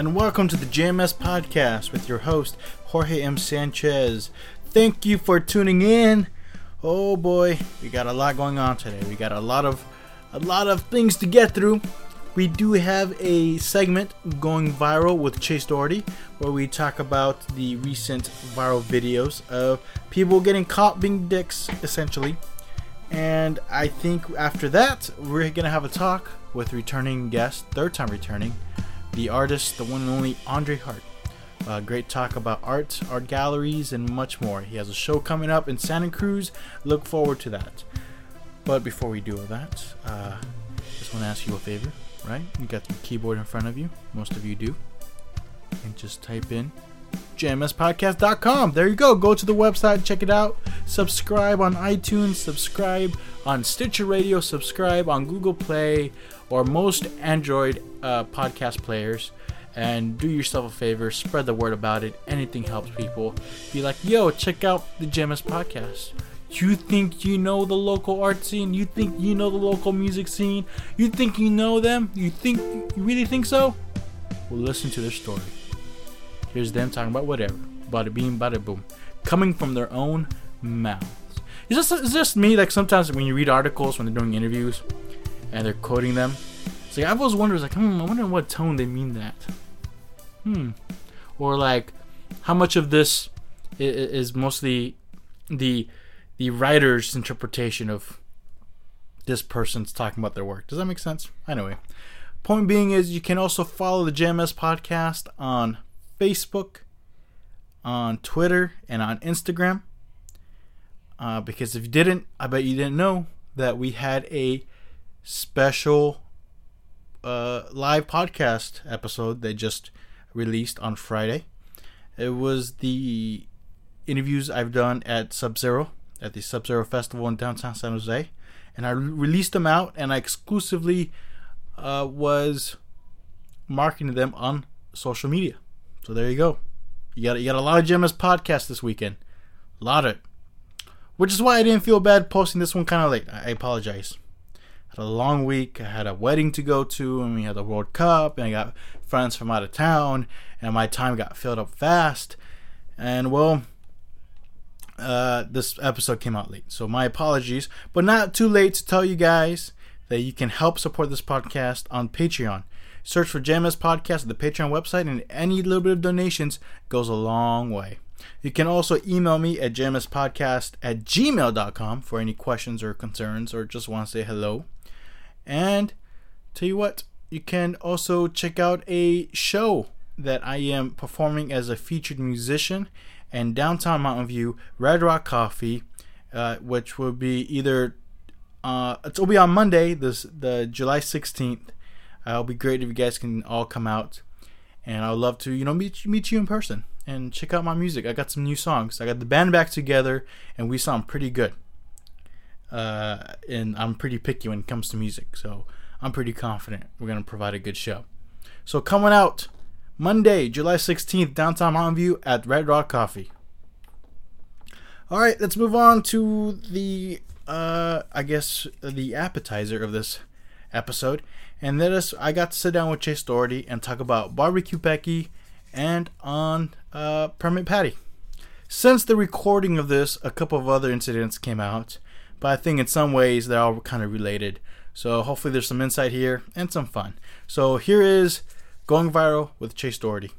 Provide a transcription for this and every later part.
and welcome to the JMS Podcast with your host, Jorge M. Sanchez. Thank you for tuning in. Oh boy, we got a lot going on today. We got a lot of a lot of things to get through. We do have a segment going viral with Chase Doherty where we talk about the recent viral videos of people getting caught being dicks, essentially. And I think after that, we're gonna have a talk with returning guest, third time returning, the artist, the one and only Andre Hart. Uh, great talk about art, art galleries, and much more. He has a show coming up in Santa Cruz. Look forward to that. But before we do all that, uh, just want to ask you a favor, right? You got the keyboard in front of you. Most of you do. And just type in jmspodcast.com. There you go. Go to the website, check it out. Subscribe on iTunes, subscribe on Stitcher Radio, subscribe on Google Play or most Android uh, podcast players. And do yourself a favor, spread the word about it. Anything helps people. Be like, yo, check out the JMS podcast. You think you know the local art scene? You think you know the local music scene? You think you know them? You think you really think so? Well, listen to their story. Here's them talking about whatever. Bada beam, bada boom. Coming from their own mouths. Is this, is this me? Like sometimes when you read articles, when they're doing interviews, and they're quoting them, it's like I've always wondered, like, hmm, I wonder what tone they mean that. Hmm. Or like, how much of this is mostly the the writer's interpretation of this person's talking about their work. Does that make sense? Anyway, point being is you can also follow the JMS podcast on Facebook, on Twitter, and on Instagram. Uh, because if you didn't, I bet you didn't know that we had a special uh, live podcast episode they just released on Friday. It was the interviews I've done at Sub Zero, at the Sub Zero Festival in downtown San Jose. And I released them out and I exclusively uh, was marketing them on social media. So there you go. You got you got a lot of JMS podcasts this weekend. A lot of it. Which is why I didn't feel bad posting this one kind of late. I apologize. Had a long week. I had a wedding to go to, and we had the World Cup, and I got friends from out of town, and my time got filled up fast. And well, uh, this episode came out late, so my apologies. But not too late to tell you guys that you can help support this podcast on Patreon. Search for JMS Podcast at the Patreon website, and any little bit of donations goes a long way. You can also email me at jmspodcast at gmail.com for any questions or concerns or just want to say hello. And tell you what, you can also check out a show that I am performing as a featured musician in downtown Mountain View, Red Rock Coffee, uh, which will be either uh, it'll be on Monday, this the July 16th uh, it'll be great if you guys can all come out, and I'd love to, you know, meet meet you in person and check out my music. I got some new songs. I got the band back together, and we sound pretty good. Uh, and I'm pretty picky when it comes to music, so I'm pretty confident we're gonna provide a good show. So coming out Monday, July 16th, downtown Mountain View at Red Rock Coffee. All right, let's move on to the, uh, I guess the appetizer of this episode, and then I got to sit down with Chase Doherty and talk about barbecue Becky and on uh, Permit Patty. Since the recording of this, a couple of other incidents came out, but I think in some ways they're all kind of related. So hopefully there's some insight here and some fun. So here is Going Viral with Chase Doherty.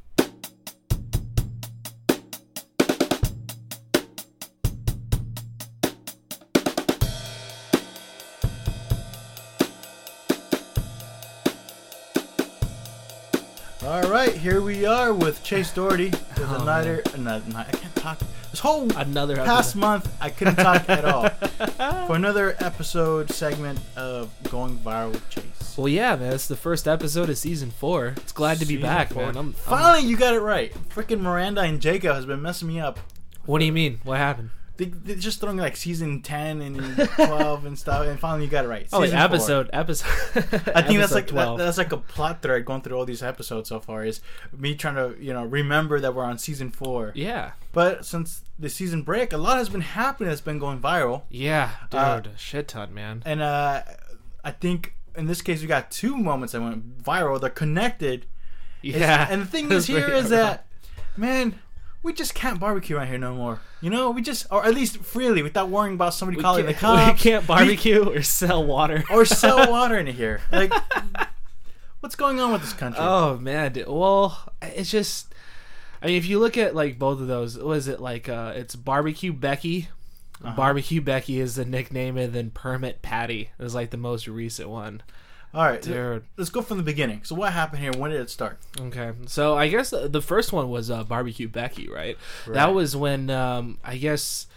All right, here we are with Chase Doherty with oh, another, another, I can't talk. This whole another past episode. month, I couldn't talk at all. For another episode segment of Going Viral with Chase. Well, yeah, man, it's the first episode of season four. It's glad to be season back, four. man. I'm, Finally, I'm... you got it right. Freaking Miranda and Jacob has been messing me up. What do you mean? What happened? They, are just throwing like season ten and twelve and stuff, and finally you got it right. Oh, oh, episode, four. episode. I think that's like that, that's like a plot thread going through all these episodes so far. Is me trying to you know remember that we're on season four. Yeah. But since the season break, a lot has been happening. That's been going viral. Yeah, dude, uh, shit ton, man. And uh, I think in this case we got two moments that went viral. They're connected, Yeah. and the thing is here is that, man, we just can't barbecue out here no more. You know, we just, or at least freely, without worrying about somebody we calling the cops. we can't barbecue or sell water. or sell water in here. Like, what's going on with this country? Oh man, dude. well, it's just. I mean, if you look at like both of those, was it like uh it's barbecue Becky? Uh-huh. Barbecue Becky is the nickname, and then Permit Patty is like the most recent one. All right, Dude. let's go from the beginning. So, what happened here? When did it start? Okay, so I guess the first one was uh, barbecue Becky, right? Right. That was when um, I guess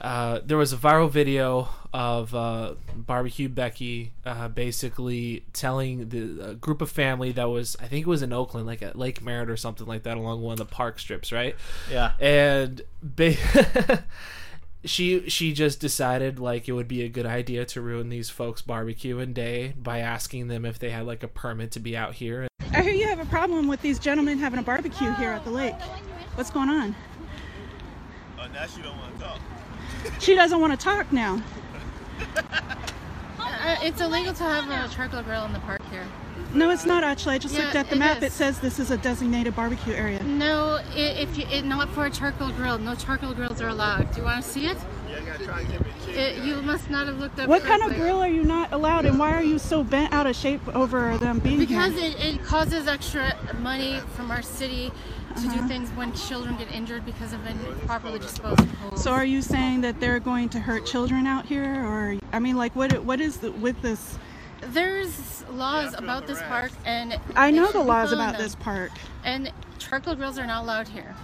uh, there was a viral video of uh, barbecue Becky uh, basically telling the a group of family that was I think it was in Oakland, like at Lake Merritt or something like that, along one of the park strips, right? Yeah. and ba- she she just decided like it would be a good idea to ruin these folks barbecue and day by asking them if they had like a permit to be out here I hear you have a problem with these gentlemen having a barbecue here at the lake. What's going on? Oh, now she don't want to talk. She doesn't want to talk now. Uh, it's illegal to have a charcoal grill in the park here. No, it's not actually. I just Yeah, looked at the it map. is. It says this is a designated barbecue area. No, i- if you, it, not for a charcoal grill. No charcoal grills are allowed. Do you want to see it? Yeah, I gotta try and give me a chance. it? You must not have looked up. What kind of grill are you not allowed, and why are you so bent out of shape over them being Because here? it, it causes extra money from our city to Uh-huh. do things when children get injured because of improperly disposed pools. So are you saying that they're going to hurt children out here, or I mean, like, what what is the, with this? There's laws about this park, and I know the laws about them. this park. And charcoal grills are not allowed here.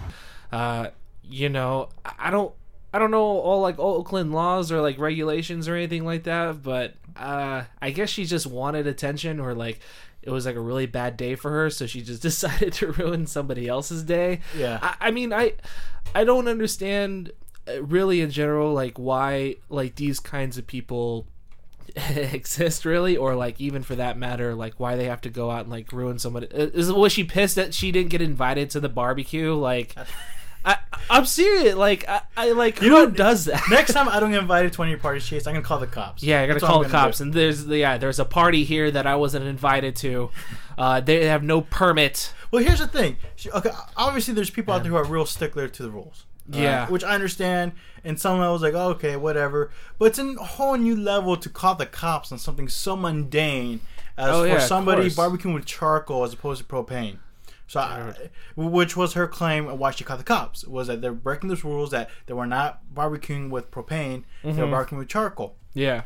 uh you know i don't i don't know all like oakland laws or like regulations or anything like that but uh i guess she just wanted attention or like it was like a really bad day for her so she just decided to ruin somebody else's day Yeah. I, I mean i i don't understand uh, really in general like why like these kinds of people exist really or like even for that matter like why they have to go out and like ruin somebody is was she pissed that she didn't get invited to the barbecue like I, I'm serious. Like, I, I like You who know, does that? Next time I don't get invited to any of your parties, Chase, I'm gonna call the cops. Yeah, I gotta That's call the cops. do. And there's yeah, there's a party here that I wasn't invited to. Uh, they have no permit. Well, here's the thing. She- Okay, obviously there's people out there who are real stickler to the rules. All Yeah. which I understand. And some I was like, oh, okay, whatever. But it's a whole new level to call the cops on something so mundane as Oh, for yeah, somebody barbecuing with charcoal as opposed to propane. So, I, which was her claim why she called the cops was that they're breaking those rules that they were not barbecuing with propane, they Mm-hmm. were barbecuing with charcoal. Yeah.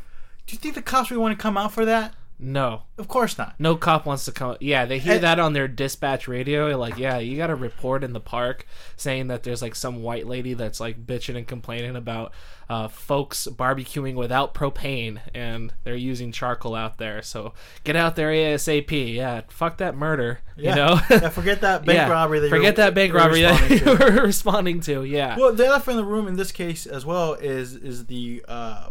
Do you think the cops really want to come out for that? No. Of course not. No cop wants to come. Yeah, they hear And- that on their dispatch radio. Like, yeah, you got to report in the park saying that there's like some white lady that's like bitching and complaining about uh, folks barbecuing without propane and they're using charcoal out there. So get out there ASAP. Yeah, fuck that murder. Yeah. You know? yeah, forget that bank Yeah, robbery. That Forget that bank robbery that responding you to. were responding to. Yeah. Well, the elephant in the room in this case as well is is the uh,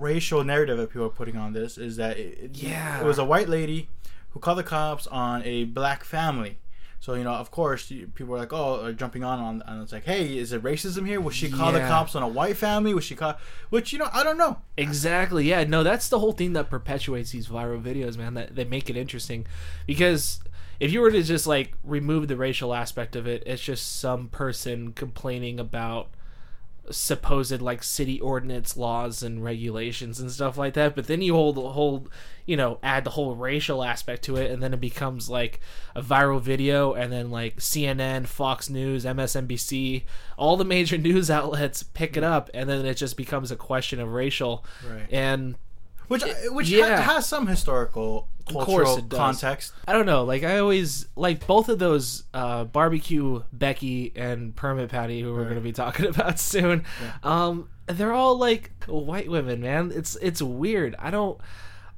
racial narrative that people are putting on this. Is that it, Yeah. it was a white lady who called the cops on a black family. So you know, of course, people are like, "Oh, are jumping on on." And it's like, "Hey, is it racism here? Was she call the cops on a white family? Was she call?" Which you know, I don't know. Exactly. Yeah. No, that's the whole thing that perpetuates these viral videos, man. That they make it interesting, because if you were to just like remove the racial aspect of it, it's just some person complaining about supposed like city ordinance laws and regulations and stuff like that but then you hold the whole you know add the whole racial aspect to it and then it becomes like a viral video and then like CNN Fox News MSNBC all the major news outlets pick it up and then it just becomes a question of racial Right. and Which which yeah. ha- has some historical cultural context. I don't know. Like I always like both of those uh, barbecue Becky and Permit Patty, who we're going to be talking about soon. Um, they're all like white women, man. It's it's weird. I don't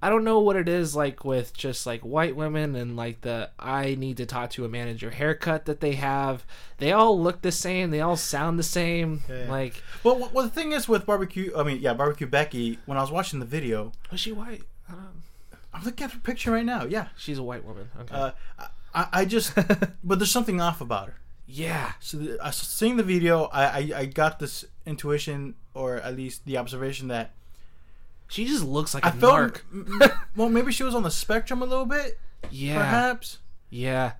I don't know what it is like with just like white women and like the I need to talk to a manager haircut that they have. They all look the same. They all sound the same. Yeah. Like Well, well, the thing is with barbecue. I mean, yeah, barbecue Becky. When I was watching the video, was she white? I don't. I'm looking at her picture right now. Yeah, She's a white woman. Okay. uh, I, I just, but there's something off about her. yeah. So the, uh, seeing the video, I, I I got this intuition, or at least the observation that She just looks like I a felt. narc. m- m- well, maybe she was on the spectrum a little bit, Yeah. perhaps. Yeah.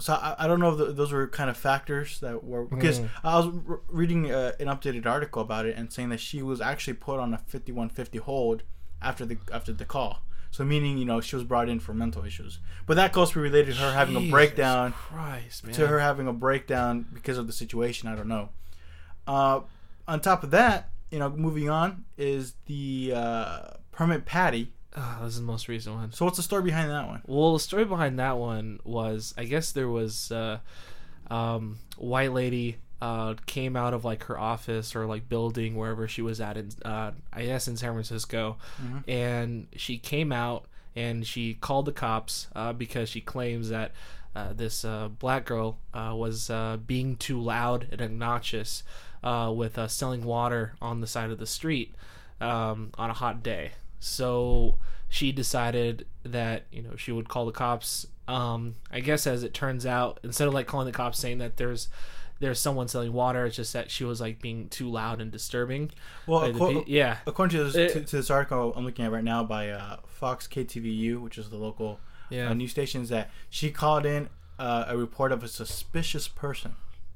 so I, I don't know if th those were kind of factors that were because I was r- reading uh, an updated article about it and saying that she was actually put on a 5150 hold after the after the call. So meaning you know she was brought in for mental issues, but that could also be related to her having a breakdown Christ, man. to her having a breakdown because of the situation. I don't know. Uh, on top of that, you know, moving on is the uh, permit patty. Ah, this is the most recent one. So what's the story behind that one? Well, the story behind that one was, I guess there was uh, um, white lady uh, came out of like her office or like building wherever she was at in, uh, I guess in San Francisco, and she came out and she called the cops uh, because she claims that uh, this uh, black girl uh, was uh, being too loud and obnoxious uh, with uh, selling water on the side of the street um, on a hot day. So she decided that you know she would call the cops. Um, I guess as it turns out, instead of like calling the cops saying that there's there's someone selling water, it's just that she was like being too loud and disturbing. Well, acco- pe- yeah, according to this, It- to, to this article I'm looking at right now by uh, Fox KTVU, which is the local yeah. uh, news station, is that she called in uh, a report of a suspicious person.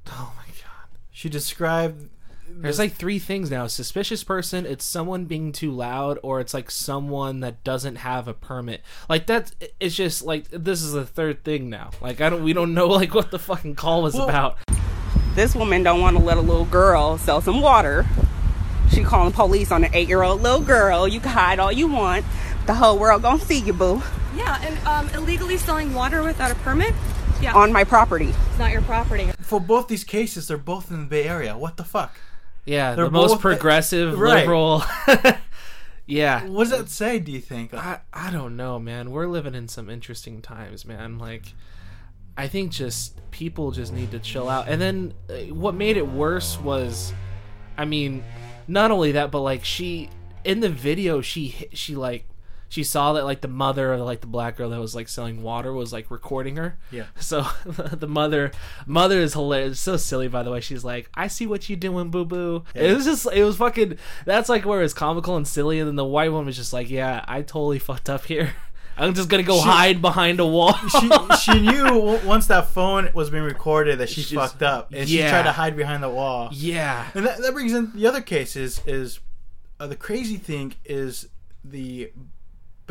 oh my god. She described. There's like three things now: suspicious person, it's someone being too loud, or it's like someone that doesn't have a permit. Like that's it's just like this is the third thing now. Like I don't we don't know like what the fucking call was Well- about. This woman don't want to let a little girl sell some water. She calling police on an eight-year-old little girl. You can hide all you want. The whole world gonna see you, boo. Yeah, and um, illegally selling water without a permit? Yeah, On my property. it's not your property. For both these cases, they're both in the Bay Area. What the fuck? Yeah, They're the most progressive Right. liberal. yeah. What does that say? Do you think? I I don't know, man. We're living in some interesting times, man. Like I think just people just need to chill out. And then uh, what made it worse was I mean, not only that, but like she in the video she she like she saw that like the mother of like the black girl that was like selling water was like recording her. Yeah. So the mother mother is hilarious. So silly by the way. She's like, "I see what you doing, boo boo." It was just it was fucking that's like where it's comical and silly and then the white woman was just like, "Yeah, I totally fucked up here. I'm just going to go She- hide behind a wall." she she knew w- once that phone was being recorded that she She's- fucked up, and she tried to hide behind the wall. yeah. And that, that brings in the other cases. Is uh, the crazy thing is the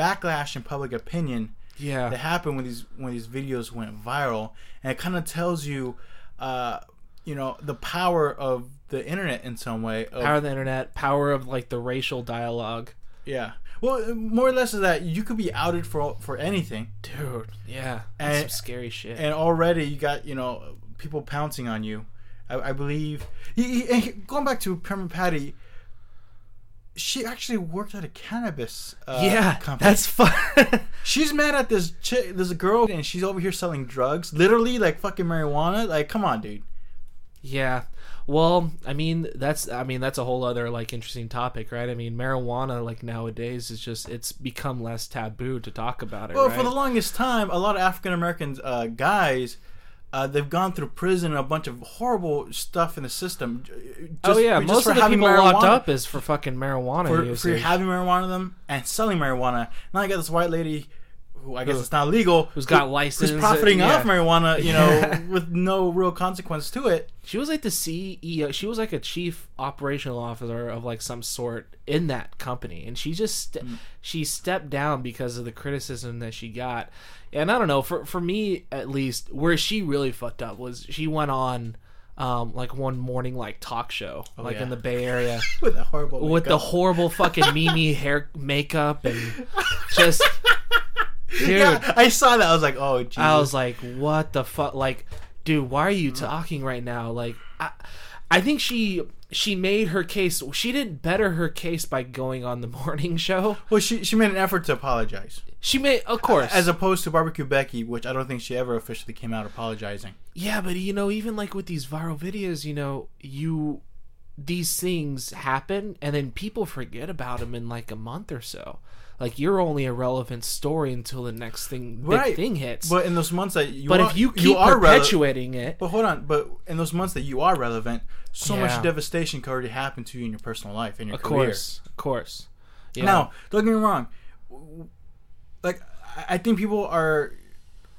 backlash in public opinion yeah. that happened when these when these videos went viral, and it kind of tells you, uh, you know, the power of the internet in some way. Of, Power of the internet, power of like the racial dialogue. yeah. Well, more or less is that you could be outed for for anything, Dude, yeah. That's And- some scary shit. and already you got you know people pouncing on you. I, I believe. He, he, going back to Permit Patty, she actually worked at a cannabis. Uh, yeah, company. that's fun. She's mad at this chick, this girl, and she's over here selling drugs, literally like fucking marijuana. Like, come on, dude. Yeah. Well, I mean, that's I mean, that's a whole other like interesting topic, right? I mean, marijuana like nowadays is just it's become less taboo to talk about it, Well, right? for the longest time, a lot of African American uh, guys, uh, they've gone through prison and a bunch of horrible stuff in the system. Just, oh yeah, just most for of the people locked up is for fucking marijuana for, usage. for having marijuana them and selling marijuana. Now I got this white lady who I guess it's not legal, Who's got who- license, who's profiting yeah. off marijuana, you know, with no real consequence to it. She was like the CEO. She was like a chief operational officer of like some sort in that company, and she just Mm. she stepped down because of the criticism that she got. And I don't know for for me at least, where she really fucked up was she went on. Um, like one morning, like talk show, like Oh, yeah. in the Bay Area, With the horrible with the horrible fucking Mimi hair makeup and just, dude, Yeah, I saw that. I was like, oh, Jesus. I was like, what the fuck? Like, dude, why are you talking right now? Like, I, I think she she made her case. She didn't better her case by going on the morning show. well, she she made an effort to apologize, She made, of course, as opposed to Barbecue Becky, which I don't think she ever officially came out apologizing. yeah, but you know, even like with these viral videos, you know, you these things happen and then people forget about them in like a month or so. Like you're only a relevant story until the next thing big Right. thing hits. But in those months that you But are, if you keep are rele- perpetuating it, But hold on, but in those months that you are relevant, so Yeah. much devastation could already happen to you in your personal life in your of career. course, of course. Yeah. Now, don't get me wrong. Like, I- think people are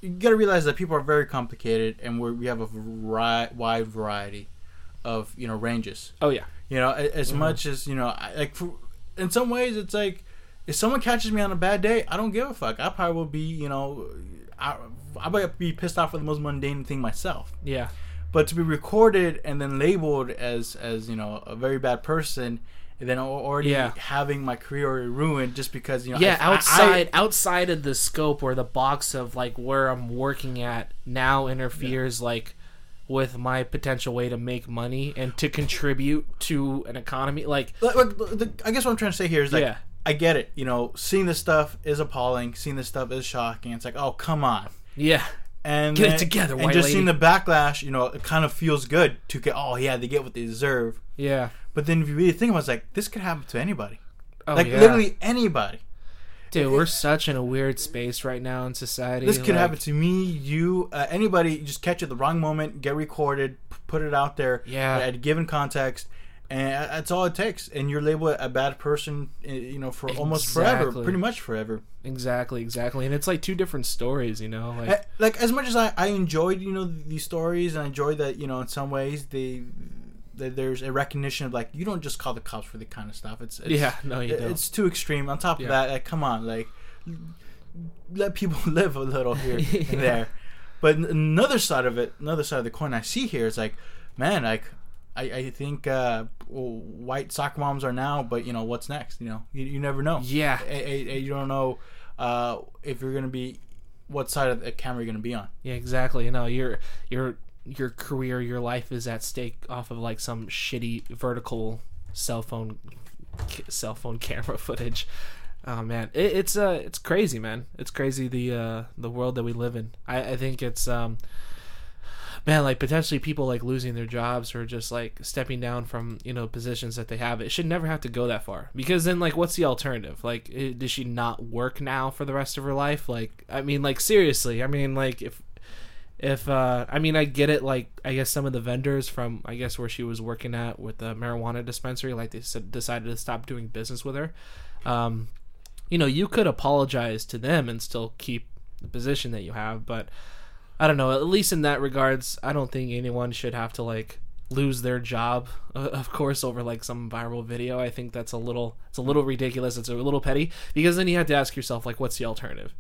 you gotta realize that people are very complicated, and we're, we have a wide variety of you know ranges. Oh yeah. You know, as mm-hmm. much as you know, I, like for, in some ways, it's like if someone catches me on a bad day, I don't give a fuck. I probably will be, you know, I I might be pissed off for the most mundane thing myself. Yeah. But to be recorded and then labeled as as you know a very bad person, and then already Yeah. having my career already ruined just because you know yeah, I- I- outside outside of the scope or the box of like where I'm working at now interferes like with my potential way to make money and to contribute to an economy. Like Like, like, the, I guess what I'm trying to say here is like Yeah. I get it. You know, seeing this stuff is appalling. Seeing this stuff is shocking. It's like, oh come on. yeah, And Get it then- together, And just lady. seeing the backlash, you know, it kind of feels good to get. Oh yeah, they get what they deserve. yeah. But then if you really think about it, it's like this could happen to anybody. Oh, like yeah. literally anybody. Dude, we're such in a weird space right now in society. This could like- happen to me, you, uh, anybody. Just catch it at the wrong moment, get recorded, p- put it out there Yeah. at a given context, and that's all it takes. And you're labeled a bad person, uh, you know, for almost forever, pretty much forever. Exactly, exactly. And it's like two different stories, you know? Like Uh, Like as much as I, I enjoyed, you know, these stories, and I enjoyed that, you know, in some ways they. There's a recognition of like you don't just call the cops for the kind of stuff. It's, it's Yeah, no, you don't. It's too extreme. On top of that, like come on, like let people live a little here Yeah. and there. But another side of it, another side of the coin I see here is like, man, like I, I think uh, white soccer moms are now, but you know what's next? You know, you, you never know. Yeah. A- a- you don't know uh, if you're gonna be what side of the camera you're gonna be on. Yeah, exactly. No, your your your career, your life is at stake off of like some shitty vertical cell phone cell phone camera footage. Oh man, it, it's uh it's crazy, man. It's crazy the uh the world that we live in. I I think it's um man like potentially people like losing their jobs or just like stepping down from you know positions that they have it should never have to go that far because then like what's the alternative like i- does she not work now for the rest of her life like i mean like seriously i mean like if if uh i mean i get it like i guess some of the vendors from i guess where she was working at with the marijuana dispensary like they decided to stop doing business with her. Um you know you could apologize to them and still keep the position that you have but i don't know at least in that regards i don't think anyone should have to like lose their job uh, of course over like some viral video. I think that's a little it's a little ridiculous it's a little petty because then you have to ask yourself like what's the alternative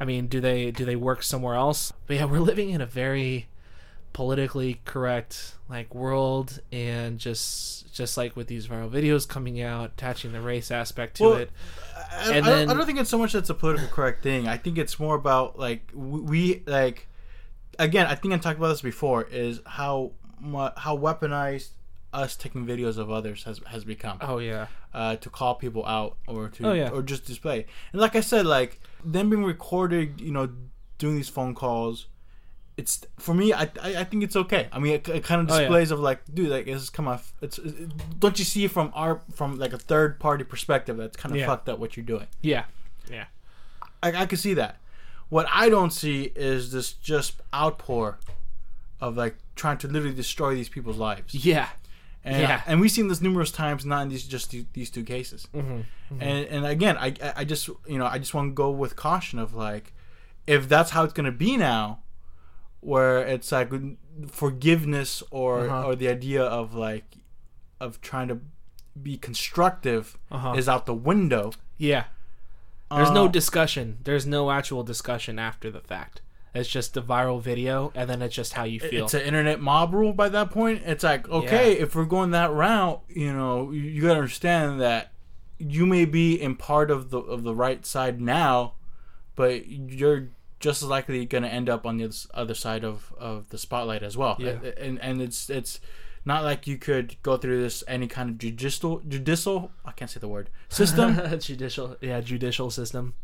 i mean do they do they work somewhere else but yeah we're living in a very politically correct like world and just just like with these viral videos coming out attaching the race aspect to Well, it I, And I, then- don't, I don't think it's so much that's a political correct thing. I think it's more about like we, like again. I think I talked about this before. Is how how weaponized us taking videos of others has has become oh yeah uh, to call people out or to Oh, yeah. or just display. And like I said, like them being recorded, you know, doing these phone calls. It's for me. I I, I think it's okay. I mean, it, it kind of Oh, yeah. displays of like, dude, like this is come off. It's it, don't you see from our from like a third party perspective that's kind of Yeah. fucked up what you're doing. yeah yeah I, I can see that. What I don't see is this just outpour of like trying to literally destroy these people's lives. yeah And, Yeah. and we've seen this numerous times, not in these just these, two cases. Mm-hmm. And and again, I I- just you know I just want to go with caution of like, if that's how it's gonna be now, where it's like forgiveness or Uh-huh. or the idea of like, of trying to be constructive Uh-huh. is out the window. yeah There's no Uh, discussion. There's no actual discussion after the fact. It's just the viral video, and then it's just how you feel. it's an internet mob rule by that point. It's like, okay, if we're going that route, you know, you, you gotta understand that you may be in part of the of the right side now, but you're just as likely gonna end up on the other side of, of the spotlight as well. Yeah. And and it's it's not like you could go through this any kind of judicial judicial I can't say the word system. judicial, yeah, judicial system.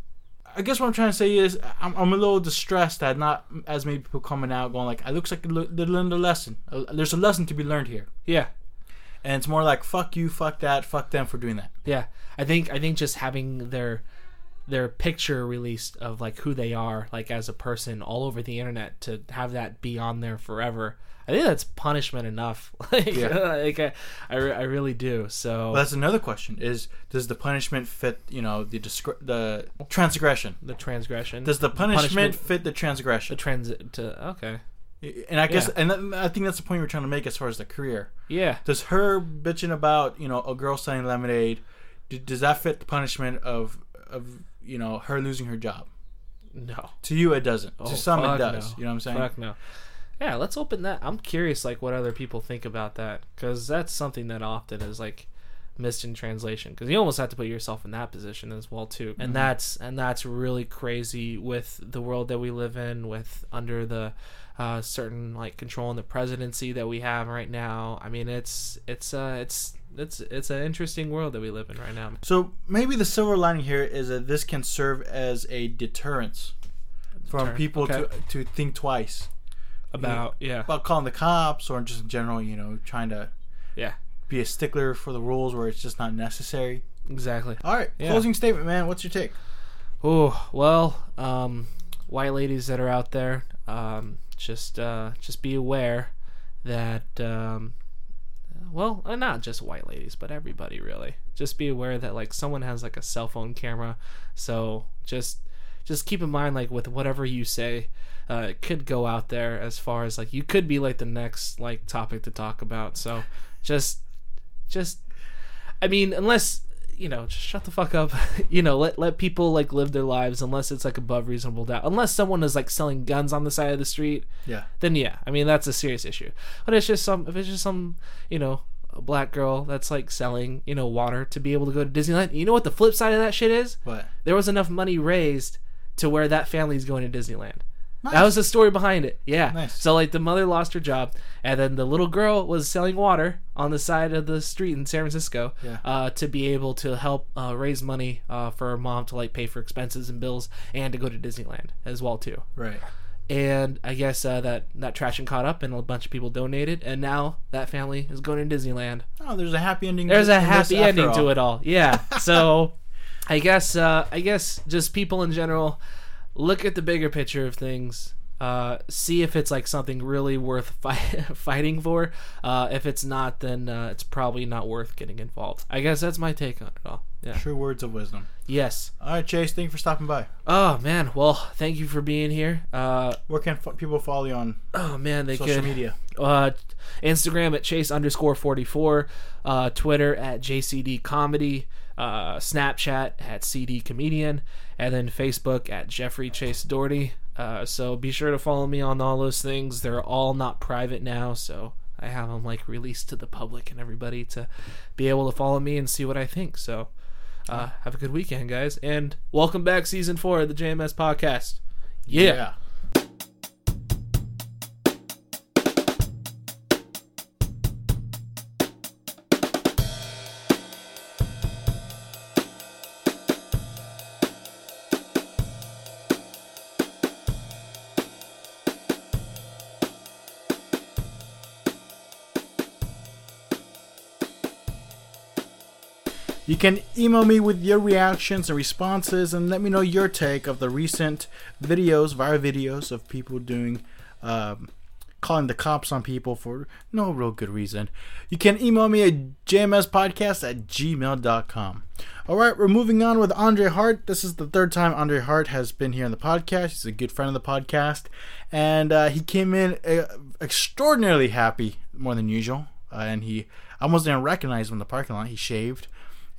I guess what I'm trying to say is I'm, I'm a little distressed that not as many people coming out going like, "I looks like they learned a lesson. Uh, There's a lesson to be learned here." Yeah, And it's more like, "Fuck you, fuck that, fuck them for doing that." yeah. I think I think just having their their picture released of like who they are like as a person all over the internet to have that be on there forever i think that's punishment enough like, Yeah. like I, I, re- I really do so Well, that's another question: is does the punishment fit? You know, the discre- the transgression. the transgression Does the punishment, punishment- fit the transgression? the transgression? trans to okay And I guess, Yeah. and that- I think that's the point we're trying to make as far as the career. yeah Does her bitching about you know a girl selling lemonade? d does that fit the punishment of of you know her losing her job? no To you, it doesn't. Oh, to some, it does. no. You know what I'm saying? Fuck no. Yeah, let's open that. I'm curious, like, what other people think about that, because that's something that often is like missed in translation. Because you almost have to put yourself in that position as well too, Mm-hmm. and that's and that's really crazy with the world that we live in, with under the uh, certain like control in the presidency that we have right now. I mean, it's it's uh it's it's it's an interesting world that we live in right now. So maybe the silver lining here is that this can serve as a deterrence from Deterrent, people okay. to to think twice About yeah about calling the cops or just in general, you know, trying to yeah be a stickler for the rules where it's just not necessary. exactly. All right, Yeah. closing statement, man. What's your take? Oh well, um, white ladies that are out there, um, just uh, just be aware that um, well, uh, not just white ladies, but everybody really. Just be aware that like someone has like a cell phone camera, so just just keep in mind like with whatever you say, uh, it could go out there as far as like you could be like the next like topic to talk about. So just just I mean, unless you know, just shut the fuck up. you know, let let people like live their lives unless it's like above reasonable doubt. Unless someone is like selling guns on the side of the street, Yeah. then yeah, I mean that's a serious issue. But it's just some if it's just some, you know, a black girl that's like selling, you know, water to be able to go to Disneyland. You know what the flip side of that shit is? What? There was enough money raised to where that family's going to Disneyland. Nice. That was the story behind it. Yeah. Nice. So like the mother lost her job, and then the little girl was selling water on the side of the street in San Francisco, Yeah. uh, to be able to help uh, raise money uh, for her mom to like pay for expenses and bills, and to go to Disneyland as well too. right. And I guess uh, that that traction caught up, and a bunch of people donated, and now that family is going to Disneyland. Oh, there's a happy ending. There's a happy ending all. to it all. Yeah. So I guess uh, I guess just people in general look at the bigger picture of things. Uh, see if it's like something really worth fi- fighting for. Uh, if it's not, then uh, it's probably not worth getting involved. I guess that's my take on it all. Yeah. True words of wisdom. Yes. All right, Chase. Thank you for stopping by. Oh man. Well, thank you for being here. Uh, Where can f- people follow you on oh man, they social could media? uh, Instagram at chase underscore 44, uh, Twitter at JCD comedy, uh, Snapchat at CD comedian, and then Facebook at Jeffrey Chase Doherty. Uh, so be sure to follow me on all those things. They're all not private now, so I have them like released to the public and everybody to be able to follow me and see what I think. So uh, have a good weekend, guys, and welcome back, season four of the JMS podcast. yeah. You can email me with your reactions and responses and let me know your take of the recent videos, viral videos of people doing, um, calling the cops on people for no real good reason. You can email me at jmspodcast at gmail.com. All right, we're moving on with Andre Hart. This is the third time Andre Hart has been here on the podcast. He's a good friend of the podcast. And uh, he came in uh, extraordinarily happy, more than usual. Uh, and he almost didn't recognize him in the parking lot. He shaved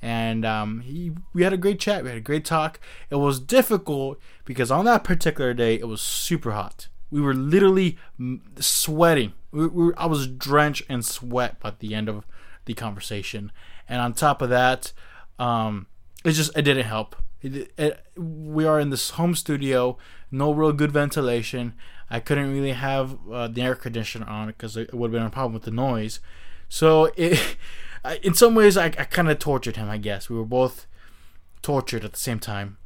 and um, he we had a great chat. We had a great talk. It was difficult because on that particular day it was super hot. We were literally sweating. We, we were, I was drenched in sweat by the end of the conversation, and on top of that, um, it just it didn't help. It, it, we are in this home studio, no real good ventilation. I couldn't really have uh, the air conditioner on because it would have been a problem with the noise. So it, In some ways, I, I kind of tortured him. I guess we were both tortured at the same time.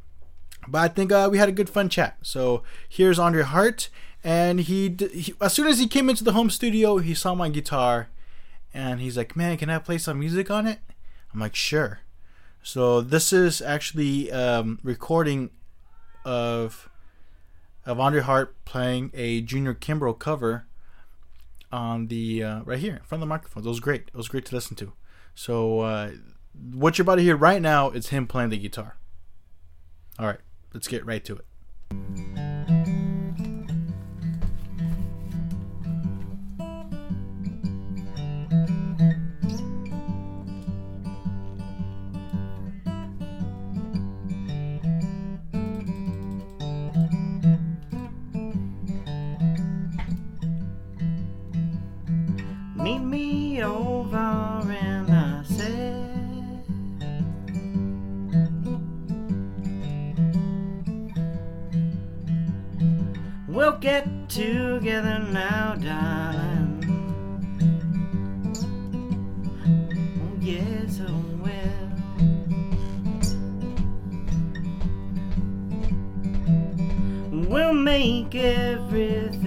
But I think uh, we had a good fun chat. So here's Andre Hart, and he, he as soon as he came into the home studio, he saw my guitar, and he's like, "Man, can I play some music on it?" I'm like, "Sure." So this is actually um, recording of of Andre Hart playing a Junior Kimbrough cover on the uh, right here in front of the microphone. It was great. It was great to listen to. So uh, what you're about to hear right now is him playing the guitar. All right, let's get right to it. Get together now, darling. Oh, yes, I will. We'll make everything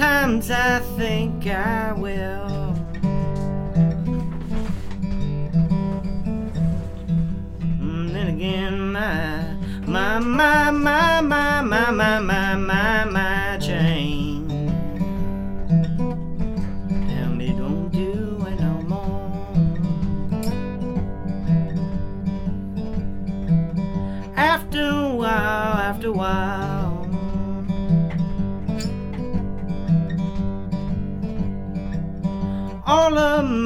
Sometimes I think I will. And then again, my, my, my, my, my, my, my, my, my,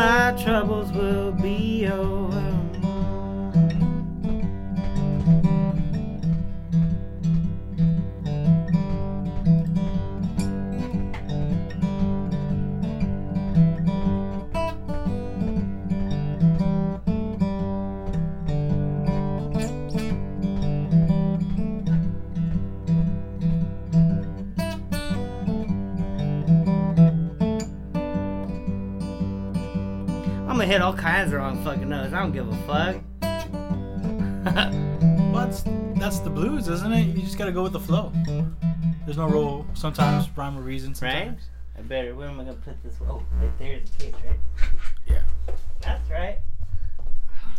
my troubles hit all kinds of wrong fucking notes. I don't give a fuck. Well, that's, that's the blues, isn't it? You just gotta go with the flow. There's no rule. Sometimes rhyme or reason. Right? Sometimes. I better. Where am I gonna put this? Oh, right there's the case, right? Yeah. That's right.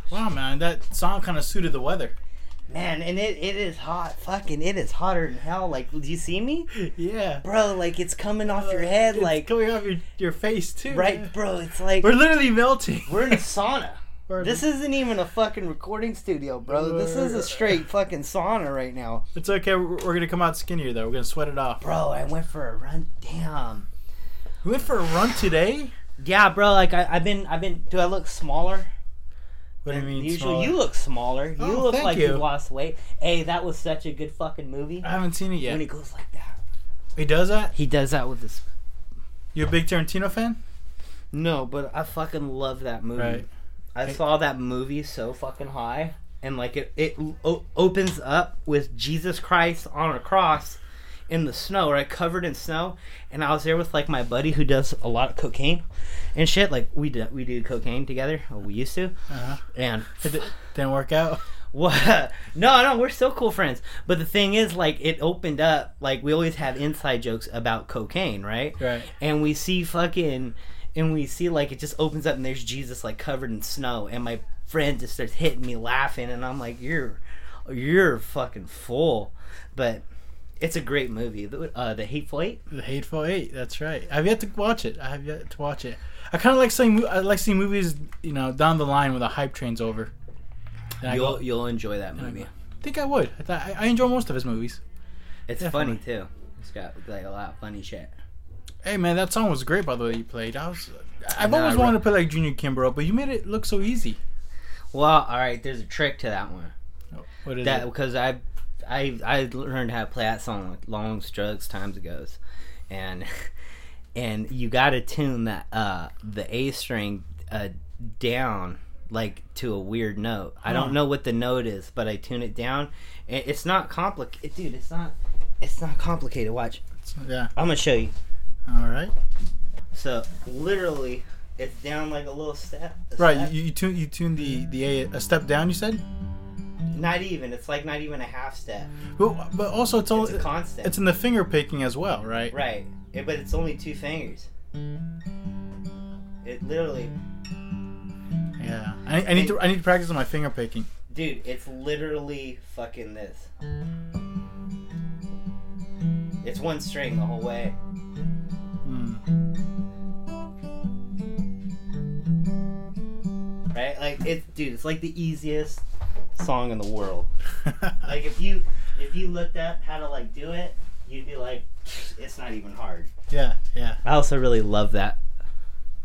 Wow, man, that song kind of suited the weather. Man, and it, it is hot. Fucking, it is hotter than hell. Like, do you see me? Yeah. Bro, like, it's coming off your uh, head. It's Like, coming off your, your face too. right, man. bro, it's like. We're literally melting. We're in a sauna. We're- This isn't even a fucking recording studio, bro. This is a straight uh. fucking sauna right now. It's okay. We're, we're gonna come out skinnier though. We're gonna sweat it off. Bro, I went for a run. Damn. We went for a run today. Yeah, bro. Like I, I've been, I've been. Do I look smaller? What do you mean? Usually, smaller? you look smaller. You Oh, look like you. lost weight. Hey, that was such a good fucking movie. I haven't seen it yet. When he goes like that, He does that. he does that with his. You a big Tarantino fan? No, but I fucking love that movie. Right. I saw that movie so fucking high, and like it, it o- opens up with Jesus Christ on a cross in the snow, right, covered in snow. And I was there with like my buddy who does a lot of cocaine and shit. Like we do, we do cocaine together. We used to, Uh-huh. and It didn't work out. what? No, no, we're still cool friends. But the thing is, like, it opened up. Like, we always have inside jokes about cocaine, right? Right. And we see fucking and we see like it just opens up and there's Jesus like covered in snow, and my friend just starts hitting me laughing, and I'm like, "You're, you're fucking full," but. It's a great movie. The, uh, the Hateful Eight. The Hateful Eight. That's right. I've yet to watch it. I have yet to watch it. I kind of like seeing. I like seeing movies, you know, down the line when the hype train's over. And You'll go, you'll enjoy that movie. go, think I would. I, thought, I, I enjoy most of his movies. It's Definitely. funny too. It's got like a lot of funny shit. Hey man, that song was great by the way you played. I was. I've know, always I wanted to play like Junior Kimbrough, but you made it look so easy. Well, all right. There's a trick to that one. What is That it? because I, I, I learned how to play that song like long strokes times ago, and and you got to tune that uh the A string uh down like to a weird note. I don't know what the note is, but I tune it down. It's not complicated, dude. It's not. It's not complicated. Watch. Yeah. I'm gonna show you. All right. So literally, it's down like a little step. a Right. step. You, you tune you tune the the A a step down. You said. Not even. It's like not even a half step. But, but also it's, only, It's a constant. It's in the finger picking as well, right? Right. Yeah, but it's only two fingers. It literally, Yeah. I, I need to I need to practice my finger picking. dude. It's literally fucking this. It's one string the whole way. Hmm. Right? Like it's, dude. It's like the easiest song in the world. Like if you if you looked up how to like do it, you'd be like, it's not even hard. yeah. Yeah. I also really love that.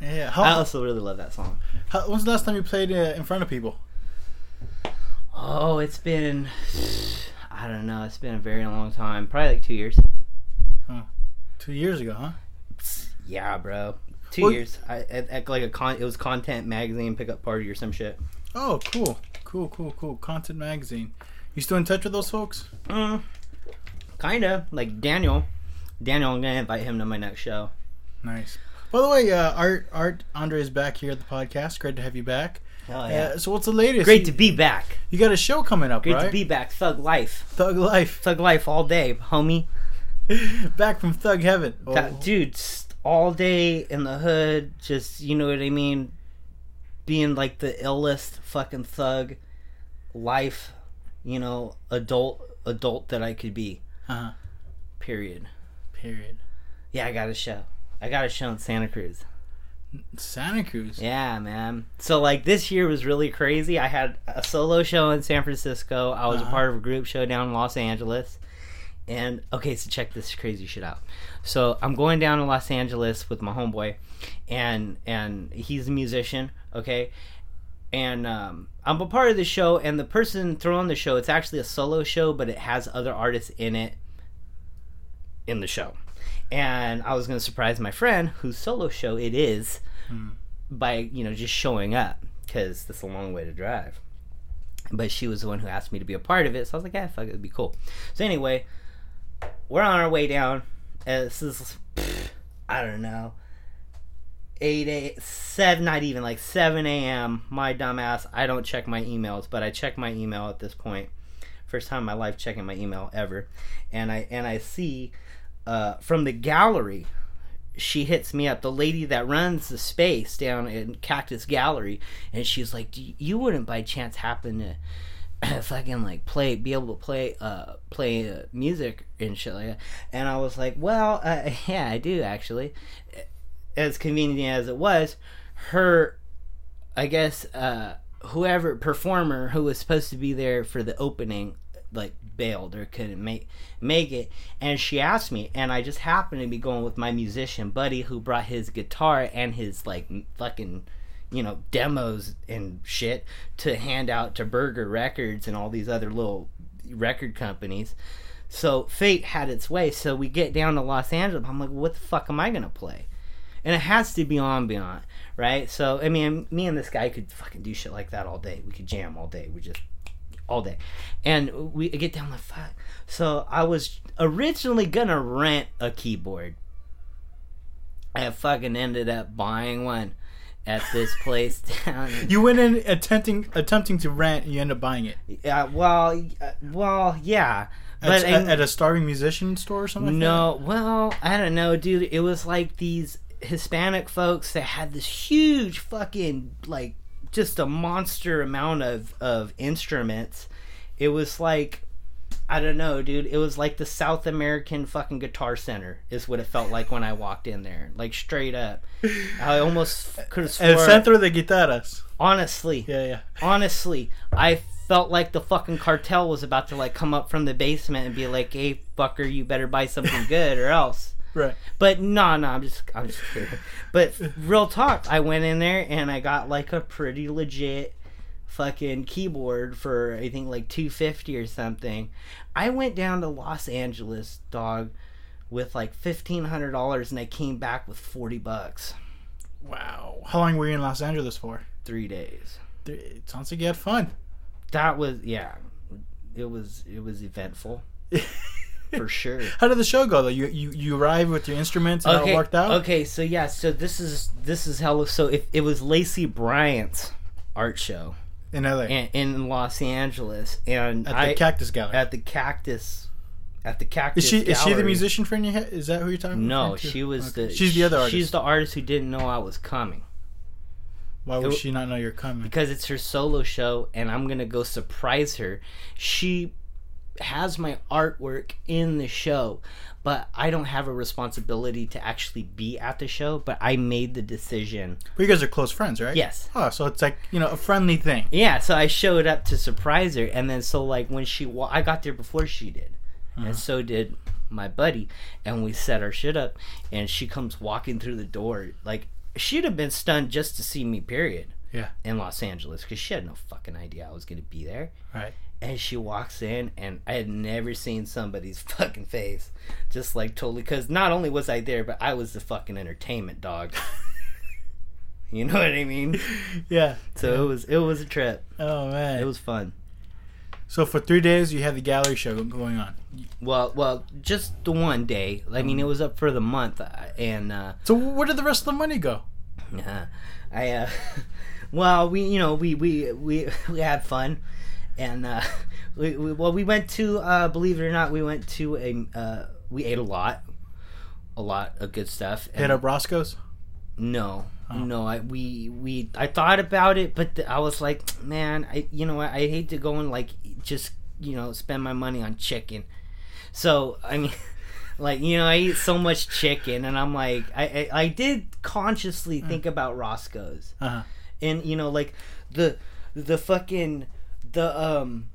Yeah. I also really love that song. how, when's the last time you played uh, in front of people? Oh, it's been I don't know. It's been a very long time. Probably like two years. Huh. Two years ago, huh? Yeah, bro. Two Well- years. I at, at like a con. It was content magazine pickup party or some shit. Oh, cool, cool, cool, cool. Content magazine. You still in touch with those folks? Mm, kinda like Daniel. Daniel, I'm gonna invite him to my next show. Nice. By the way, uh, Art Art Andre is back here at the podcast. Great to have you back. Hell Uh, so what's the latest? Great to be back. You got a show coming up, Great right? to be back. Thug life. Thug Life. Thug life all day, homie. back from Thug Heaven. Oh, That- dude, all day in the hood, just you know what I mean, being like the illest fucking thug life, you know, adult adult that I could be. Uh-huh. Period. Period. Yeah, I got a show. I got a show in Santa Cruz. Santa Cruz. Yeah, man. So like this year was really crazy. I had a solo show in San Francisco. I was Uh-huh. a part of a group show down in Los Angeles. And okay, so check this crazy shit out. So I'm going down to Los Angeles with my homeboy, and and he's a musician. Okay, and um, I'm a part of the show. And the person throwing the show, it's actually a solo show, but it has other artists in it in the show. And I was going to surprise my friend, whose solo show it is, by you know just showing up because that's a long way to drive. But she was the one who asked me to be a part of it, so I was like, "Yeah, fuck, it, it'd be cool." So anyway, we're on our way down. And this is pff, I don't know, eight a seven, not even like seven a.m. My dumbass, I don't check my emails, but I check my email at this point. First time in my life checking my email ever, and I and I see uh, from the gallery she hits me up, the lady that runs the space down in Cactus Gallery, and she's like, you wouldn't by chance happen to fucking like play, be able to play, uh, play uh, music and shit like that? And I was like, Well, uh, yeah, I do actually. As convenient as it was, her, I guess, uh, whoever performer who was supposed to be there for the opening like bailed or couldn't make make it. And she asked me and I just happened to be going with my musician buddy who brought his guitar and his like fucking you know demos and shit to hand out to Burger Records and all these other little record companies. So fate had its way. So we get down to Los Angeles. I'm like what the fuck am I going to play and it has to be ambient, right? So I mean, me and this guy could fucking do shit like that all day. We could jam all day. We just all day, and we get down the fuck. So I was originally gonna rent a keyboard. I fucking ended up buying one at this place down. You went in attempting attempting to rent, and you end up buying it yeah, well, uh, well, yeah, at, but at, in- at a starving musician store or something. like no, well, I don't know, dude. It was like these. Hispanic folks that had this huge fucking like just a monster amount of of instruments. It was like I don't know, dude. It was like the South American fucking guitar center is what it felt like when I walked in there. Like straight up. I almost could have El Centro de Guitarras. honestly. Yeah, yeah. Honestly, I felt like the fucking cartel was about to like come up from the basement and be like, "Hey, fucker, you better buy something good or else." Right. But no, no, I'm just, I'm just kidding. But real talk, I went in there and I got like a pretty legit fucking keyboard for I think like two fifty or something. I went down to Los Angeles, dog, with like fifteen hundred dollars, and I came back with forty bucks. Wow. How long were you in Los Angeles for? Three days. It sounds like you had fun. That was yeah. It was it was eventful for sure. How did the show go though? You you, you arrived with your instruments and okay, it worked out. Okay, so yeah, so this is this is hella. So if it was Lacey Bryant's art show In LA. in, in Los Angeles, and at the I, Cactus Gallery. at the Cactus, at the Cactus. is she is she the musician friend you had? Is that who you're talking about? No, she was Okay. the. She's the other artist. She's the artist who didn't know I was coming Why would it- she not know you're coming? because it's her solo show, and I'm gonna go surprise her. She has my artwork in the show, but I don't have a responsibility to actually be at the show. But I made the decision. But you guys are close friends, right? Yes. Oh, so it's like you know a friendly thing. Yeah, so I showed up to surprise her, and then so like when she, wa- I got there before she did, and uh-huh. so did my buddy, and we set our shit up, and she comes walking through the door, like she'd have been stunned just to see me, period, Yeah. in Los Angeles, because she had no fucking idea I was gonna be there, Right. And she walks in, and I had never seen somebody's fucking face, just like totally, because not only was I there, but I was the fucking entertainment dog. You know what I mean? Yeah. So it was it was a trip. Oh man. It was fun. so for three days you had the gallery show going on. Well, well, just the one day. I mean, it was up for the month, uh, and uh, So where did the rest of the money go? uh, I, uh, well, we, you know, we we we we had fun, and uh, we, we well, we went to, uh, believe it or not, we went to a, uh, we ate a lot, a lot of good stuff. and- Hit up Roscoe's. No, no. I we we I thought about it, but th- I was like, man, I you know what? I hate to go and like just you know spend my money on chicken. So I mean, like you know, I eat so much chicken, and I'm like, I I, I did consciously think about Roscoe's, Uh-huh. and you know, like the the fucking the um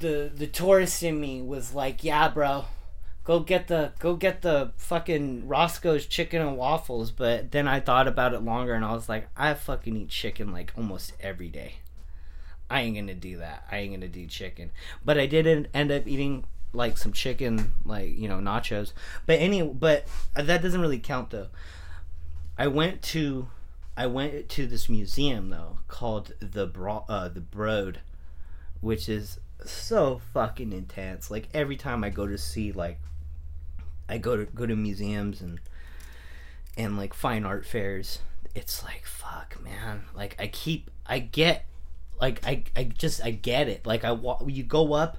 the the tourist in me was like, yeah, bro, go get the go get the fucking Roscoe's chicken and waffles. But then I thought about it longer, and I was like, I fucking eat chicken like almost every day. I ain't gonna do that. I ain't gonna do chicken. But I did en- end up eating like some chicken, like you know nachos. But any, but that doesn't really count though. I went to, I went to this museum though called the Bro- uh, the Broad, which is so fucking intense. Like every time I go to see like, I go to go to museums and and like fine art fairs. It's like fuck, man. Like I keep, I get, like I, I just, I get it. Like I, you go up,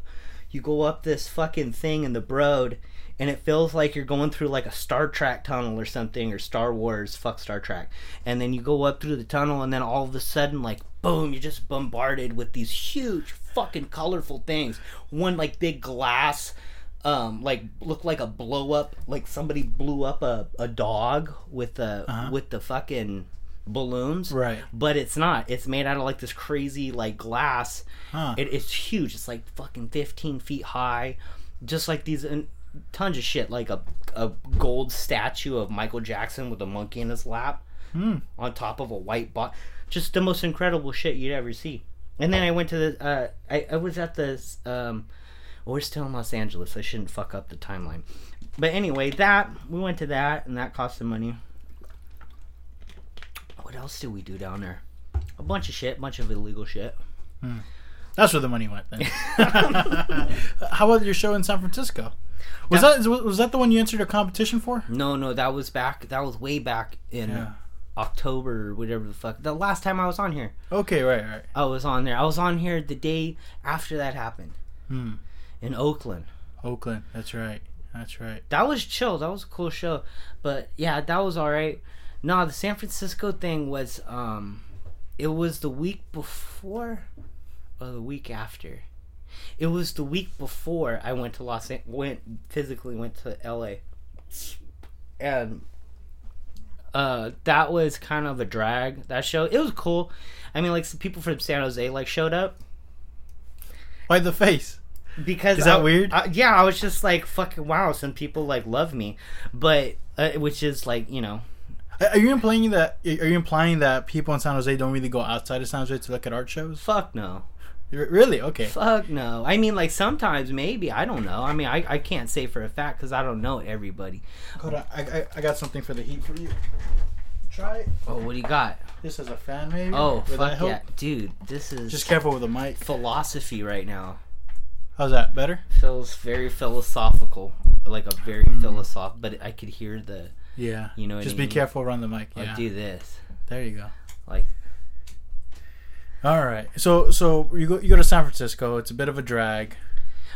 you go up this fucking thing in the Broad, and it feels like you're going through like a Star Trek tunnel or something, or Star Wars. Fuck Star Trek. And then you go up through the tunnel, and then all of a sudden, like boom, you're just bombarded with these huge fucking colorful things. One like big glass um like looked like a blow up like somebody blew up a, a dog with the Uh-huh. with the fucking balloons Right. but it's not it's made out of like this crazy like glass Huh. it, it's huge it's like fucking 15 feet high just like these and tons of shit like a, a gold statue of michael jackson with a monkey in his lap Hmm. on top of a white bot just the most incredible shit you'd ever see and then i went to the uh i, I was at this um well, we're still in los angeles i shouldn't fuck up the timeline but anyway that we went to that and that cost some money what else did we do down there a bunch of shit a bunch of illegal shit That's where the money went. Then. How about your show in San Francisco? Was that was that the one you entered a competition for? no no that was back that was way back in Yeah. October or whatever the fuck the last time i was on here Okay, right, right. i was on there i was on here the day after that happened Hmm. in oakland Oakland. That's right. That's right. that was chill. That was a cool show. But yeah, that was all right. No, the San Francisco thing was um it was the week before or the week after. It was the week before I went to Los An- went physically went to LA. And uh that was kind of a drag that show. It was cool. I mean like some people from San Jose like showed up Why the face? because Is that I- weird? I- yeah, I was just like fucking wow, some people like love me. But uh, which is like, you know, Are you implying that? Are you implying that people in San Jose don't really go outside of San Jose to look at art shows? fuck no. Really? Okay. Fuck no. I mean, like sometimes maybe I don't know. I mean, I, I can't say for a fact because I don't know everybody. Hold on. I, I, I got something for the heat for you. Try it. Oh, what do you got? This is a fan, maybe. Oh, Would fuck yeah, dude. This is Just careful with the mic. philosophy right now. How's that? Better? Feels very philosophical, like a very Mm. philosoph. But I could hear the. Yeah. You know what Just I be careful around the mic. Like Yeah. do this, There you go. like All right. So so you go you go to San Francisco. It's a bit of a drag.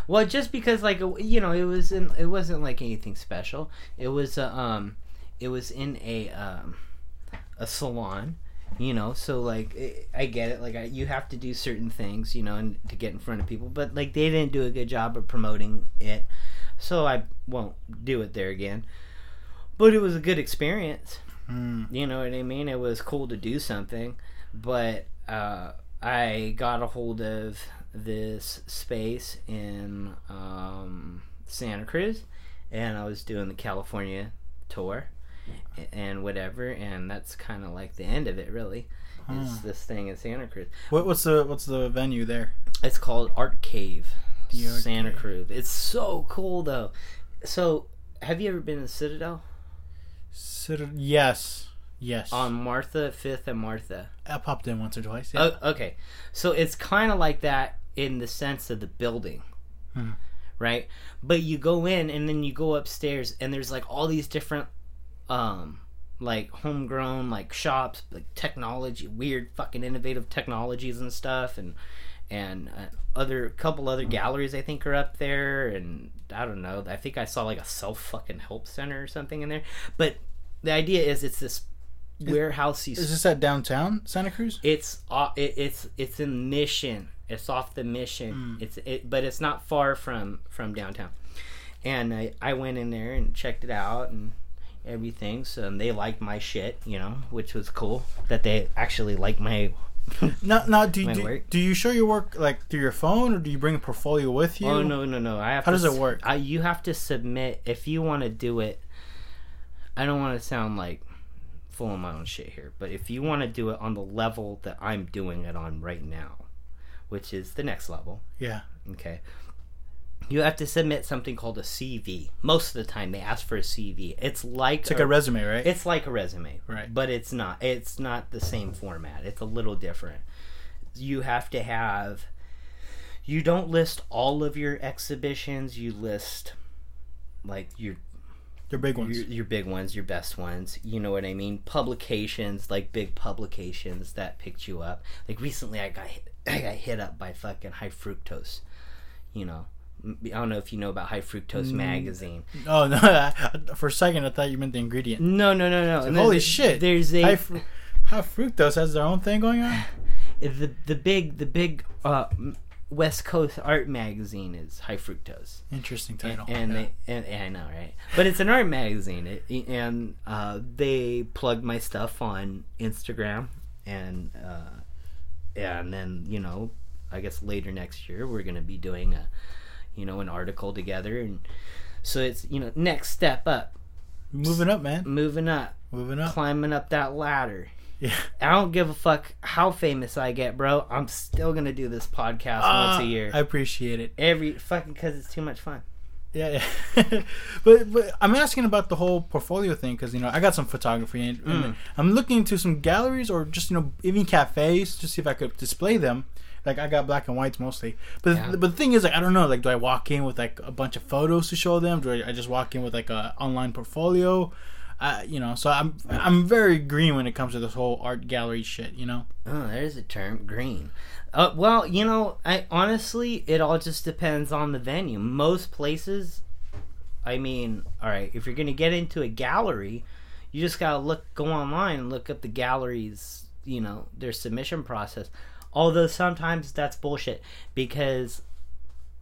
Well, just because like you know, it was in it wasn't like anything special. It was uh, um, it was in a um, a salon, you know. So like it, I get it. Like I, you have to do certain things, you know, and to get in front of people. But like they didn't do a good job of promoting it, so I won't do it there again. But it was a good experience. Mm. You know what I mean? It was cool to do something, but uh, I got a hold of this space in um, Santa Cruz, and I was doing the California tour and whatever, and that's kind of like the end of it, really. Is this thing in Santa Cruz? What what's the what's the venue there? It's called Art Cave, The Art Santa Cave. Cruz. It's so cool though. So, have you ever been to Citadel Citad- yes. Yes. on Martha Fifth and Martha? I popped in once or twice. Yeah. Oh, okay. So it's kind of like that in the sense of the building. Hmm. Right? But you go in and then you go upstairs and there's like all these different um like homegrown like shops, like technology, weird fucking innovative technologies and stuff and and uh, other couple other galleries I think are up there and I don't know. I think I saw like a self fucking help center or something in there. But the idea is it's this warehousey Is this at downtown Santa Cruz? it's uh, it, it's it's in Mission. It's off the Mission. It's it, but it's not far from from downtown. And I I went in there and checked it out and everything. So and they liked my shit, you know, which was cool that they actually liked my. Now, now do, My do, do you show your work like through your phone or do you bring a portfolio with you? Oh no no no! I have How to does it work? I, you have to submit if you want to do it. I don't want to sound like full of my own shit here, but if you want to do it on the level that I'm doing it on right now, which is the next level, Yeah. Okay. You have to submit something called a CV. Most of the time, they ask for a CV. It's like It's like a resume, right? It's like a resume, Right. But it's not. It's not the same format. It's a little different. You have to have. You don't list all of your exhibitions. You list, like your They're big ones. your, your big ones, your best ones. You know what I mean? Publications, like big publications that picked you up. Like recently, I got hit, I got hit up by fucking High Fructose. You know, I don't know if you know about High Fructose Mm. magazine. Oh no! For a second, I thought you meant the ingredient. No, no, no, no. And Holy shit! There's a high, fru- high fructose has their own thing going on. the the big the big uh, West Coast art magazine is High Fructose. Interesting title. and Yeah. they and, and I know right, but it's an art magazine, it, and uh, they plug my stuff on Instagram, and uh, and then you know, I guess later next year we're gonna be doing a, you know, an article together, and so it's you know next step up, Moving up, man. moving up, Moving up. climbing up that ladder. Yeah. I don't give a fuck how famous I get, bro. I'm still gonna do this podcast once Ah, a year. I appreciate it. Every fucking because it's too much fun. Yeah, yeah. but but I'm asking about the whole portfolio thing because you know I got some photography and, and Mm. I'm looking into some galleries or just you know even cafes to see if I could display them. Like I got black and whites mostly, but Yeah. but the thing is like I don't know like do I walk in with like a bunch of photos to show them? Do I, I just walk in with like a online portfolio? You know, so I'm I'm very green when it comes to this whole art gallery shit. You know, Oh, there's a term, green. Uh, well, you know, I honestly, it all just depends on the venue. Most places, I mean, all right, if you're gonna get into a gallery, You just gotta look, go online and look up the galleries. You know their submission process. Although sometimes that's bullshit because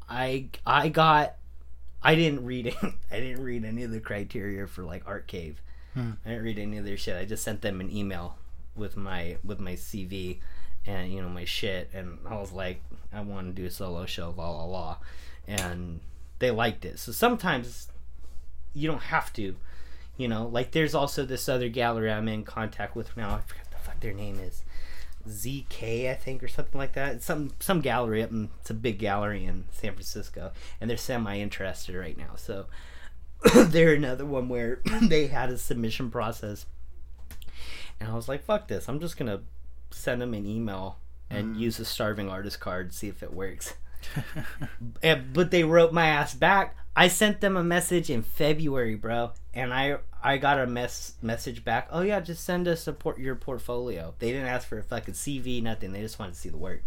I I got I didn't read it. I didn't read any of the criteria for like Art Cave. Hmm. I didn't read any of their shit. I just sent them an email with my with my CV and you know my shit, and I was like, I want to do a solo show, la la la, and they liked it. So sometimes you don't have to, you know. Like there's also this other gallery I'm in contact with now. I forget the fuck their name is. ZK, I think, or something like that. It's some some gallery up in it's a big gallery in San Francisco, and they're semi interested right now. So they're another one where they had a submission process, and I was like, "Fuck this! I'm just gonna send them an email and mm. use a starving artist card, see if it works." and, eh, but they wrote my ass back. I sent them a message in February, bro, and I I got a mess message back. Oh yeah, just send us a port your portfolio. They didn't ask for a fucking CV, nothing. They just wanted to see the work.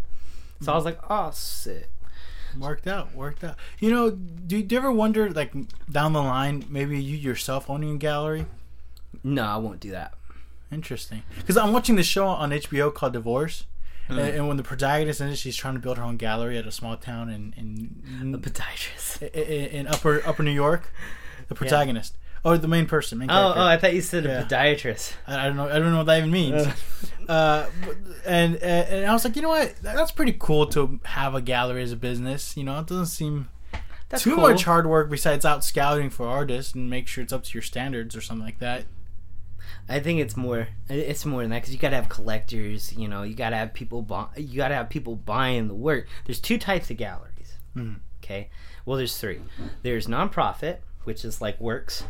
So I mm. was like, oh sick. Worked out, worked out. You know, do, do you ever wonder, like, down the line, maybe you yourself owning a gallery? No, I won't do that. Interesting. Because I'm watching this show on HBO called Divorce. Hmm. And, and when the protagonist in it, she's trying to build her own gallery at a small town in in, A podiatrist. in, in upper upper New York. The protagonist, or the main person, main Oh, character. oh, I thought you said a podiatrist. I, I don't know. I don't know what that even means. uh, but- and and I was like, you know what? That's pretty cool to have a gallery as a business. You know, it doesn't seem That's too cool. much hard work besides out scouting for artists and make sure it's up to your standards or something like that. I think it's more. It's more than that because you gotta have collectors. You know, you gotta have people. Buy, you gotta have people buying the work. There's two types of galleries. Mhm. Okay. Well, there's three. There's nonprofit, which is like Works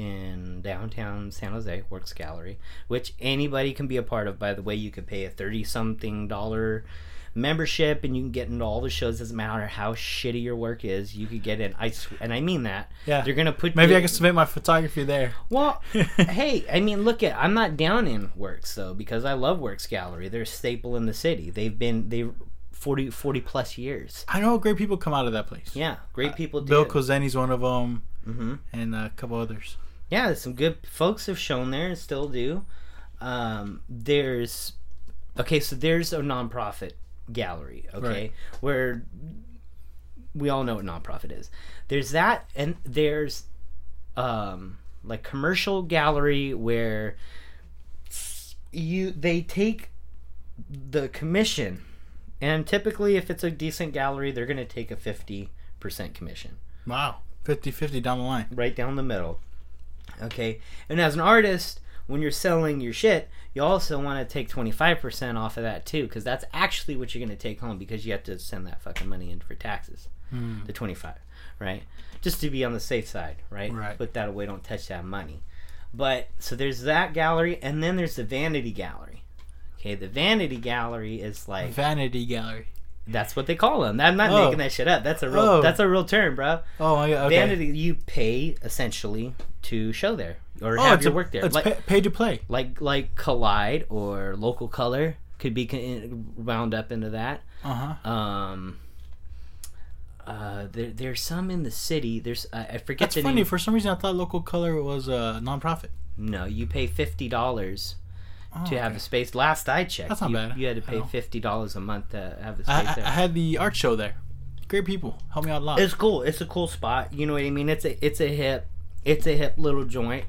in downtown San Jose, Works Gallery, which anybody can be a part of. By the way, you could pay a thirty something dollar membership and you can get into all the shows. Doesn't matter how shitty your work is, you could get in. I sw- and I mean that. Yeah. They're gonna put Maybe you- I can submit my photography there. well, hey, I mean, look at I'm not down in Works though because I love Works Gallery. They're a staple in the city. They've been they 40, 40 plus years. I know great people come out of that place. Yeah, great people. Do. Bill Kozeni's one of them, hmm and a couple others. Yeah, some good folks have shown there and still do. Um, there's okay, so there's a nonprofit gallery. Okay, Right. where we all know what nonprofit is. There's that, and there's um like commercial gallery where you they take the commission and typically if it's a decent gallery they're going to take a 50% commission Wow, 50-50 down the line. right down the middle okay and as an artist when you're selling your shit you also want to take 25% off of that too because that's actually what you're going to take home because you have to send that fucking money in for taxes Hmm. the 25 right just to be on the safe side right Right. put that away don't touch that money but so there's that gallery and then there's the vanity gallery okay the vanity gallery is like Vanity gallery. that's what they call them i'm not Oh. making that shit up that's a real Oh. that's a real term bro Oh my god. Okay. vanity you pay essentially to show there or Oh, have your a- work there It's like, pay, pay to play. like like collide or local color could be con- wound up into that Uh huh. um uh, there, there's some in the city. There's uh, I forget That's the funny. name. For some reason, I thought Local Color was a nonprofit. No, you pay fifty dollars Oh, to have okay. a space. Last I checked, That's not you, bad. you had to pay fifty dollars a month to have a space I, there. I had the art show there. Great people. Help me out a lot. It's cool. It's a cool spot. You know what I mean? It's a it's a hip it's a hip little joint.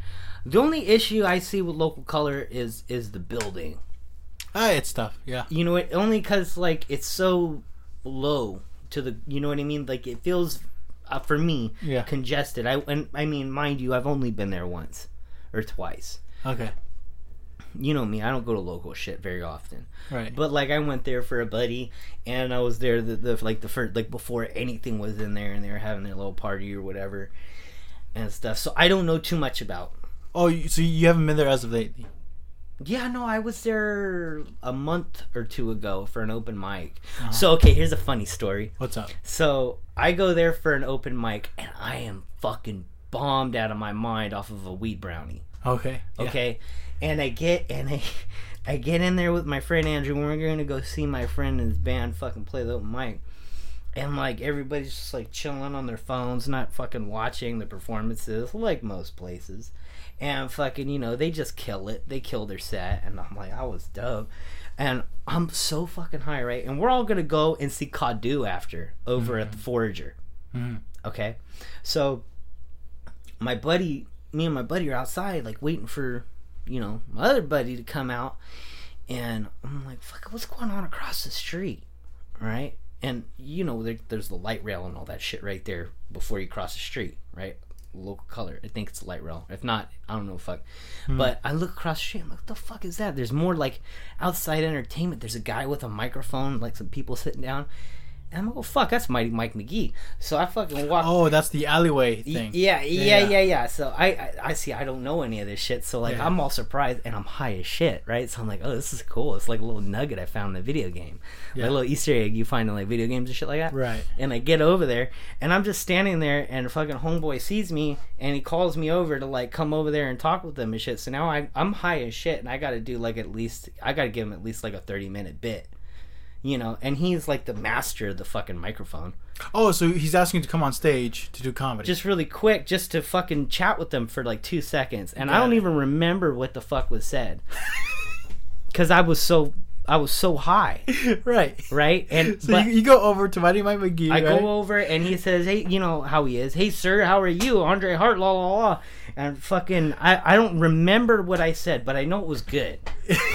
The only issue I see with local color is is the building. ah, it's tough. Yeah. You know it only because like it's so low to the. You know what I mean? Like it feels uh, for me Yeah. congested. I and I mean, mind you, I've only been there once or twice. Okay. You know me, I don't go to local shit very often. Right. But like I went there for a buddy, and I was there the, the like the first like before anything was in there, and they were having their little party or whatever, and stuff. So I don't know too much about. oh, so you haven't been there as of lately? Yeah, no, I was there a month or two ago for an open mic. Uh-huh. So okay, here's a funny story. What's up? So I go there for an open mic, and I am fucking bombed out of my mind off of a weed brownie. Okay. yeah. Okay, and I get and I, I get in there with my friend Andrew. and We're gonna go see my friend and his band fucking play the open mic, and like everybody's just like chilling on their phones, not fucking watching the performances like most places. and fucking you know they just kill it. They kill their set, and I'm like, I was dope, and I'm so fucking high, right? And we're all gonna go and see Kadu after over at the mm-hmm. Forager. Mm-hmm. Okay, so my buddy, me and my buddy are outside, like waiting for, you know, my other buddy to come out, and I'm like, fuck, what's going on across the street, right? And you know, there, there's the light rail and all that shit right there before you cross the street, right? Local color. I think it's a light rail. If not, I don't know. Fuck. Hmm. But I look across the street. I'm like, what the fuck is that? There's more like outside entertainment. There's a guy with a microphone, like some people sitting down. And I'm like, oh fuck, that's Mighty Mike McGee. So I fucking walk. Oh, that's the alleyway thing. Yeah, yeah, Yeah. yeah, yeah, So I, I, I see. I don't know any of this shit. So like, Yeah. I'm all surprised, and I'm high as shit, right? So I'm like, oh, this is cool. It's like a little nugget I found in a video game, Yeah. like a little Easter egg you find in like video games and shit like that. Right. And I get over there, and I'm just standing there, and fucking homeboy sees me, and he calls me over to like come over there and talk with him and shit. So now I, I'm high as shit, and I got to do like at least, I got to give him at least like a 30 minute bit. You know, and he's like the master of the fucking microphone. Oh, so he's asking you to come on stage to do comedy. just really quick just to fucking chat with them for like two seconds and i don't it. even remember what the fuck was said because i was so i was so high right. right and So you, you go over to Mighty Mike McGee. I right? go over and he says, "Hey, you know how he is. Hey, sir, how are you, Andre Hart? La la la." And fucking, I, I don't remember what I said, but I know it was good.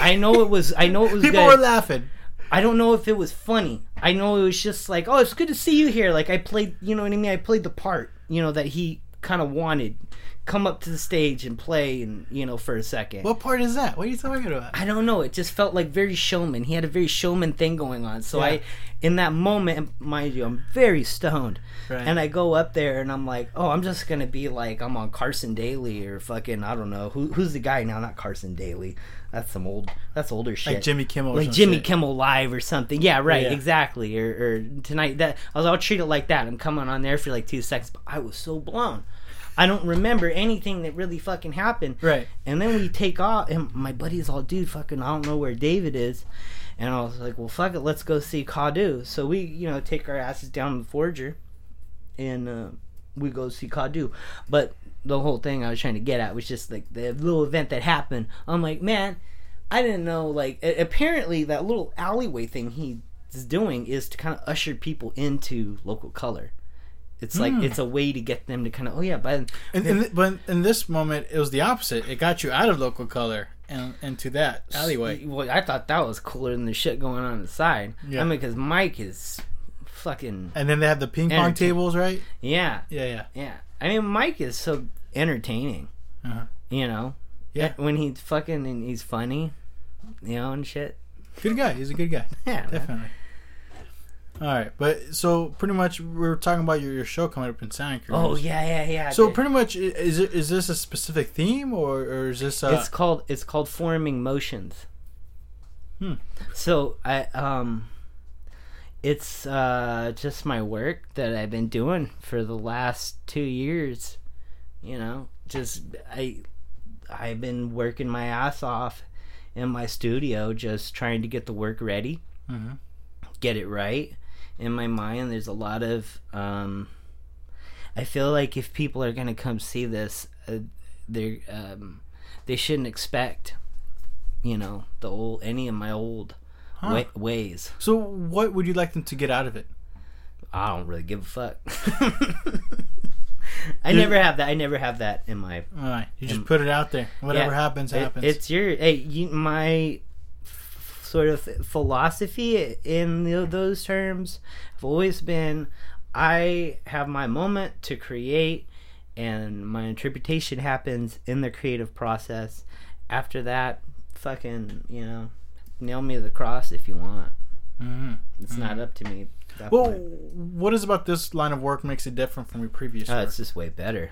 I know it was. I know it was People good. were laughing. I don't know if it was funny. I know it was just like, oh, it's good to see you here. Like I played, you know what I mean? I played the part, you know, that he kind of wanted. Come up to the stage and play, and you know, for a second. What part is that? What are you talking about? I don't know. It just felt like very showman. He had a very showman thing going on. So Yeah. I, in that moment, mind you, I'm very stoned, Right. and I go up there and I'm like, oh, I'm just gonna be like I'm on Carson Daly or fucking I don't know who who's the guy now? Not Carson Daly. That's some old. That's older shit. Like Jimmy Kimmel. Like Jimmy shit. Kimmel Live or something. Yeah, right, Yeah. exactly. Or, or tonight that I was. I'll treat it like that. I'm coming on there for like two seconds, but I was so blown. I don't remember anything that really fucking happened. Right. And then we take off, and my buddy's all, dude, fucking, I don't know where David is. And I was like, well, fuck it, let's go see Kadu. So we, you know, take our asses down to the Forager, and uh, we go see Kadu. But the whole thing I was trying to get at was just like the little event that happened. I'm like, man, I didn't know. Like, apparently, that little alleyway thing he's doing is to kind of usher people into local color. It's like Hmm. it's a way to get them to kind of, oh yeah, but And, and, but in this moment, it was the opposite. It got you out of local color and into that alleyway. Well, I thought that was cooler than the shit going on inside. Yeah. I mean, because Mike is fucking And then they have the ping pong tables, right? yeah, Yeah, yeah. yeah. I mean, Mike is so entertaining. Uh-huh. You know, Yeah. when he's fucking and he's funny, you know, and shit. Good guy. He's a good guy. Yeah, man. All right, but so pretty much we were talking about your, your show coming up in Santa Cruz. Oh yeah, yeah, yeah. So dude. pretty much, is it is this a specific theme or, or is this uh, it's called it's called forming motions. Hmm. So I um, it's uh just my work that I've been doing for the last two years. You know, just I I've been working my ass off in my studio, just trying to get the work ready, Mhm. get it right. In my mind, there's a lot of um. I feel like if people are gonna come see this, uh, they're um, they shouldn't expect, you know, the old any of my old Huh. wa- ways. So what would you like them to get out of it? I don't really give a fuck. I never have that. I never have that in my. All right, you just put it out there. Whatever yeah, happens, it- happens. it's your hey, you, my sort of philosophy in the, those terms have always been I have my moment to create, and my interpretation happens in the creative process. After that, fucking, you know, nail me to the cross if you want. Mhm. It's not up to me. Well, point. what is about this line of work makes it different from your previous Uh, work? it's just way better.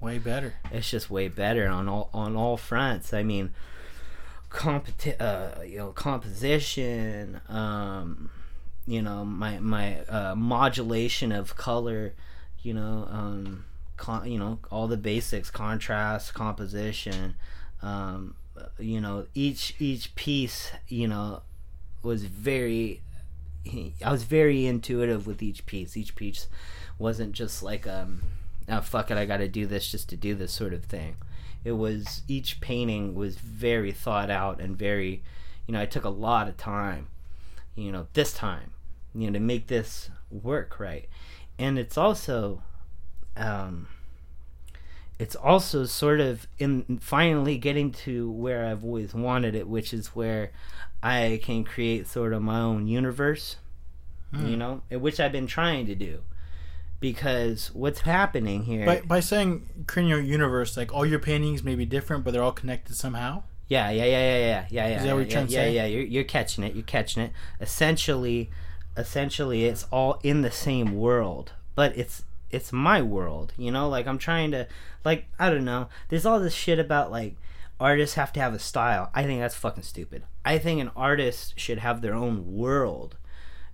Way better. it's just way better on all on all fronts. I mean, competi- uh, you know, composition, um, you know, my my uh, modulation of color, you know, um, con- you know, all the basics, contrast, composition, um, you know, each each piece, you know, was very I was very intuitive with each piece. Each piece wasn't just like um oh fuck it, I got to do this just to do this sort of thing. It was each painting was very thought out and very, you know, I took a lot of time, you know, this time, you know, to make this work right. And it's also, um, it's also sort of in finally getting to where I've always wanted it, which is where I can create sort of my own universe, you know, which I've been trying to do. Because what's happening here? By, by saying creating your universe, like all your paintings may be different, but they're all connected somehow. Yeah, yeah, yeah, yeah, yeah, yeah, yeah. Is that what yeah, you're trying to yeah. Yeah, you're, you're catching it. You're catching it. Essentially, essentially, it's all in the same world, but it's it's my world. You know, like I'm trying to, like I don't know. There's all this shit about like artists have to have a style. I think that's fucking stupid. I think an artist should have their own world.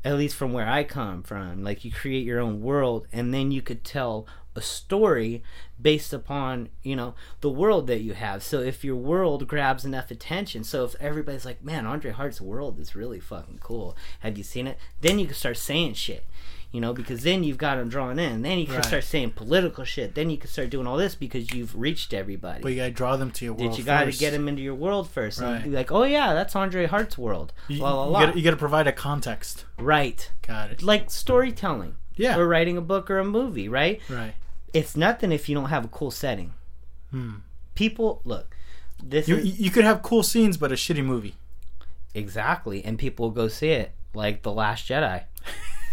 At least from where I come from, like you create your own world, and then you could tell a story based upon you know the world that you have. So if your world grabs enough attention so if everybody's like man andre hart's world is really fucking cool. Have you seen it? Then you can start saying shit you know because then you've got them drawn in then you can Right. start saying political shit then you can start doing all this because you've reached everybody But you gotta draw them to your world. did you got to get them into your world first and Right. be like oh yeah that's andre hart's world You, la, la, you gotta, you gotta provide a context. right Got it. like storytelling Yeah. or writing a book or a movie right Right. it's nothing if you don't have a cool setting. People look. This Hmm. You, is you could have cool scenes, but a shitty movie. exactly, and people will go see it, like The Last Jedi.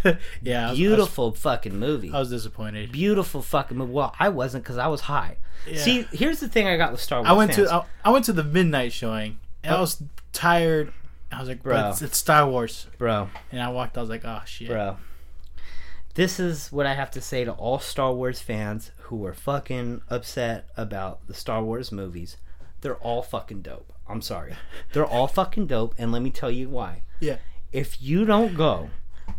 yeah. I was- Beautiful fucking movie. I was, disappointed. Beautiful fucking movie. Well, I wasn't because I was high. Yeah. See, here's the thing I got with Star Wars. I went fans. to I, I went to the midnight showing. And I oh. was tired. I was like, bro, Bro. it's, it's Star Wars. bro, And I walked. I was like, oh shit. bro. This is what I have to say to all Star Wars fans who are fucking upset about the Star Wars movies. They're all fucking dope. I'm sorry. They're all fucking dope, and let me tell you why. Yeah. if you don't go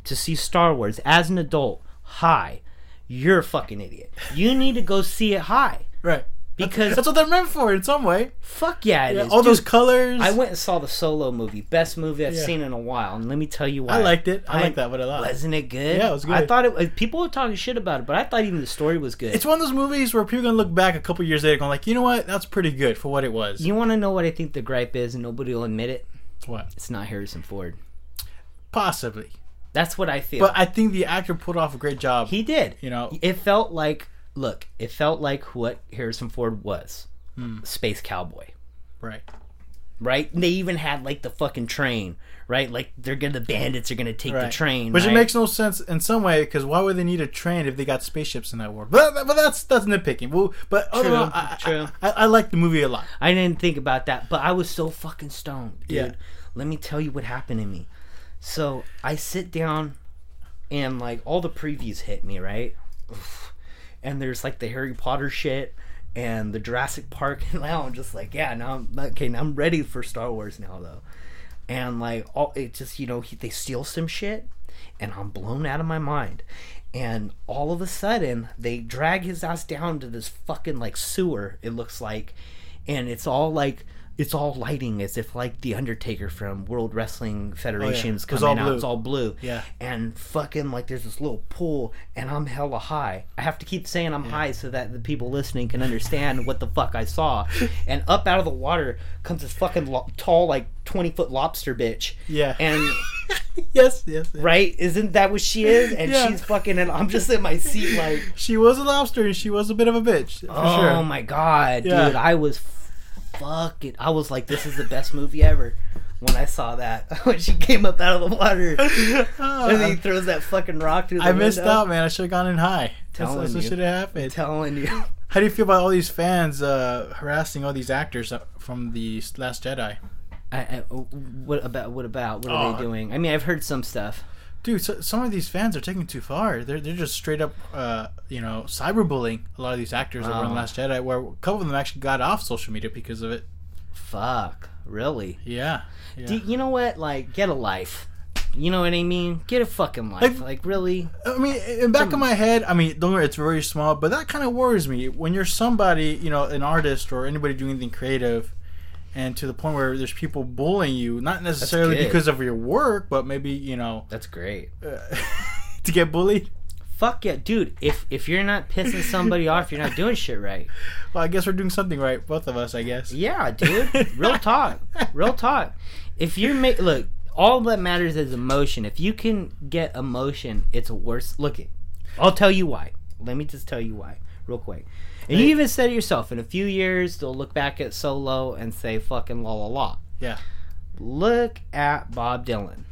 to see Star Wars as an adult high, you're a fucking idiot. You need to go see it high. Right. Because That's what they're meant for in some way. fuck yeah, it is. Yeah, all those colors. I went and saw the solo movie, best movie I've Yeah. seen in a while, and let me tell you why. I liked it. I liked that one a lot. Wasn't it good? Yeah, it was good. I thought it. was- People were talking shit about it, but I thought even the story was good. It's one of those movies where people are gonna look back a couple years later, going like, you know what? That's pretty good for what it was. you want to know what I think the gripe is, and nobody will admit it. what? It's not Harrison Ford. Possibly. That's what I feel. But I think the actor pulled off a great job. He did. You know. it felt like look, it felt like what Harrison Ford was. Hmm. Space cowboy. right. Right? And they even had like the fucking train, right? Like they're gonna the bandits are gonna take the train. Which right? it makes no sense in some way because why would they need a train if they got spaceships in that world? But, but that's that's nitpicking. Well, but True, overall, I, true. I, I, I like the movie a lot. I didn't think about that, but I was so fucking stoned, dude. Yeah. Let me tell you what happened to me. So I sit down and like all the previews hit me, right? And there's like the Harry Potter shit and the Jurassic Park and now I'm just like, yeah, now I'm okay, now I'm ready for Star Wars now though. And like all it just, you know, he, they steal some shit and I'm blown out of my mind. And all of a sudden, they drag his ass down to this fucking like sewer. It looks like, and it's all like it's all lighting as if like the Undertaker from World Wrestling oh, Federation's It was coming all out. blue. It's all blue. Yeah. And fucking like there's this little pool, and I'm hella high. I have to keep saying I'm high so that the people listening can understand what the fuck I saw. And up out of the water comes this fucking lo- tall, like twenty foot lobster bitch. Yeah. And yes, yes, yes. right? Isn't that what she is? And Yeah. she's fucking, and I'm just in my seat like, She was a lobster and she was a bit of a bitch. For oh sure. my god, Yeah. dude! I was fucking. I was like, this is the best movie ever. When I saw that, when she came up out of the water, and then he throws that fucking rock through the I missed out, man. I should have gone in high. That's, Telling that's what you. should have happened. Telling you, How do you feel about all these fans uh, harassing all these actors uh, from the Last Jedi? I, I, what about? What about? What are Oh. they doing? I mean, I've heard some stuff. Dude, so, some of these fans are taking too far. They're they're just straight up, uh, you know, cyberbullying a lot of these actors over in Oh. Last Jedi. Where a couple of them actually got off social media because of it. Fuck, really? Yeah, yeah. Do, you know what? Like, get a life. You know what I mean? Get a fucking life. Like- Like, really? I mean, in back of my head, I mean, don't worry, it's very small, but that kind of worries me. When you're somebody, you know, an artist or anybody doing anything creative, and to the point where there's people bullying you, not necessarily because of your work, but maybe, you know, That's great. Uh, to get bullied. Fuck yeah, dude. If if you're not pissing somebody off, you're not doing shit right. Well, I guess we're doing something right, both of us. I guess. Yeah, dude. Real talk. Real talk. If you're ma- look, all that matters is emotion. If you can get emotion, it's worse. Look it. I'll tell you why. Let me just tell you why, real quick. And you even said it yourself. In a few years, they'll look back at Solo and say "fucking la la la." Yeah. Look at Bob Dylan.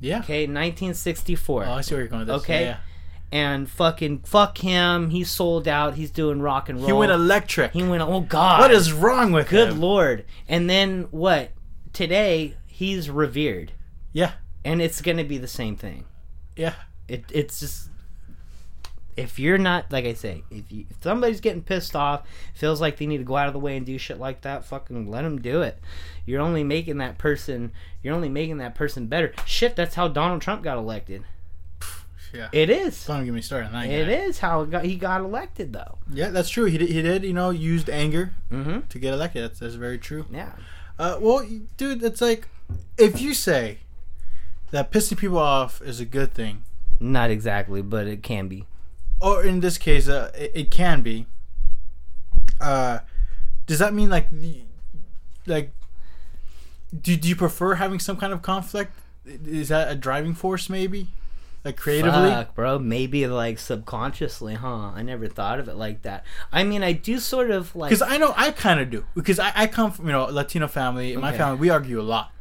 Yeah. Okay, 1964. Oh, I see where you're going with this. Okay. Yeah. And fucking fuck him. He's sold out. He's doing rock and roll. He went electric. He went. Oh God. What is wrong with Good him? lord. And then what? Today he's revered. Yeah. And it's gonna be the same thing. Yeah. It it's just if you're not like I say, if you if somebody's getting pissed off, feels like they need to go out of the way and do shit like that, fucking let them do it. You're only making that person. You're only making that person better. Shit, that's how Donald Trump got elected. Yeah. It is. Don't get me started on that. It guy. is how got, he got elected, though. Yeah, that's true. He did, he did, you know, used anger Mm-hmm. to get elected. That's, that's very true. Yeah. Uh, well, dude, it's like if you say that pissing people off is a good thing, Not exactly, but it can be. Or in this case, uh, it, it can be. Uh, does that mean like, like, do, do you prefer having some kind of conflict? Is that a driving force, maybe, like creatively? Fuck, bro. Maybe like subconsciously, huh? I never thought of it like that. I mean, I do sort of like. Because I know I kind of do. Because I, I come from you know Latino family. In my family, we argue a lot.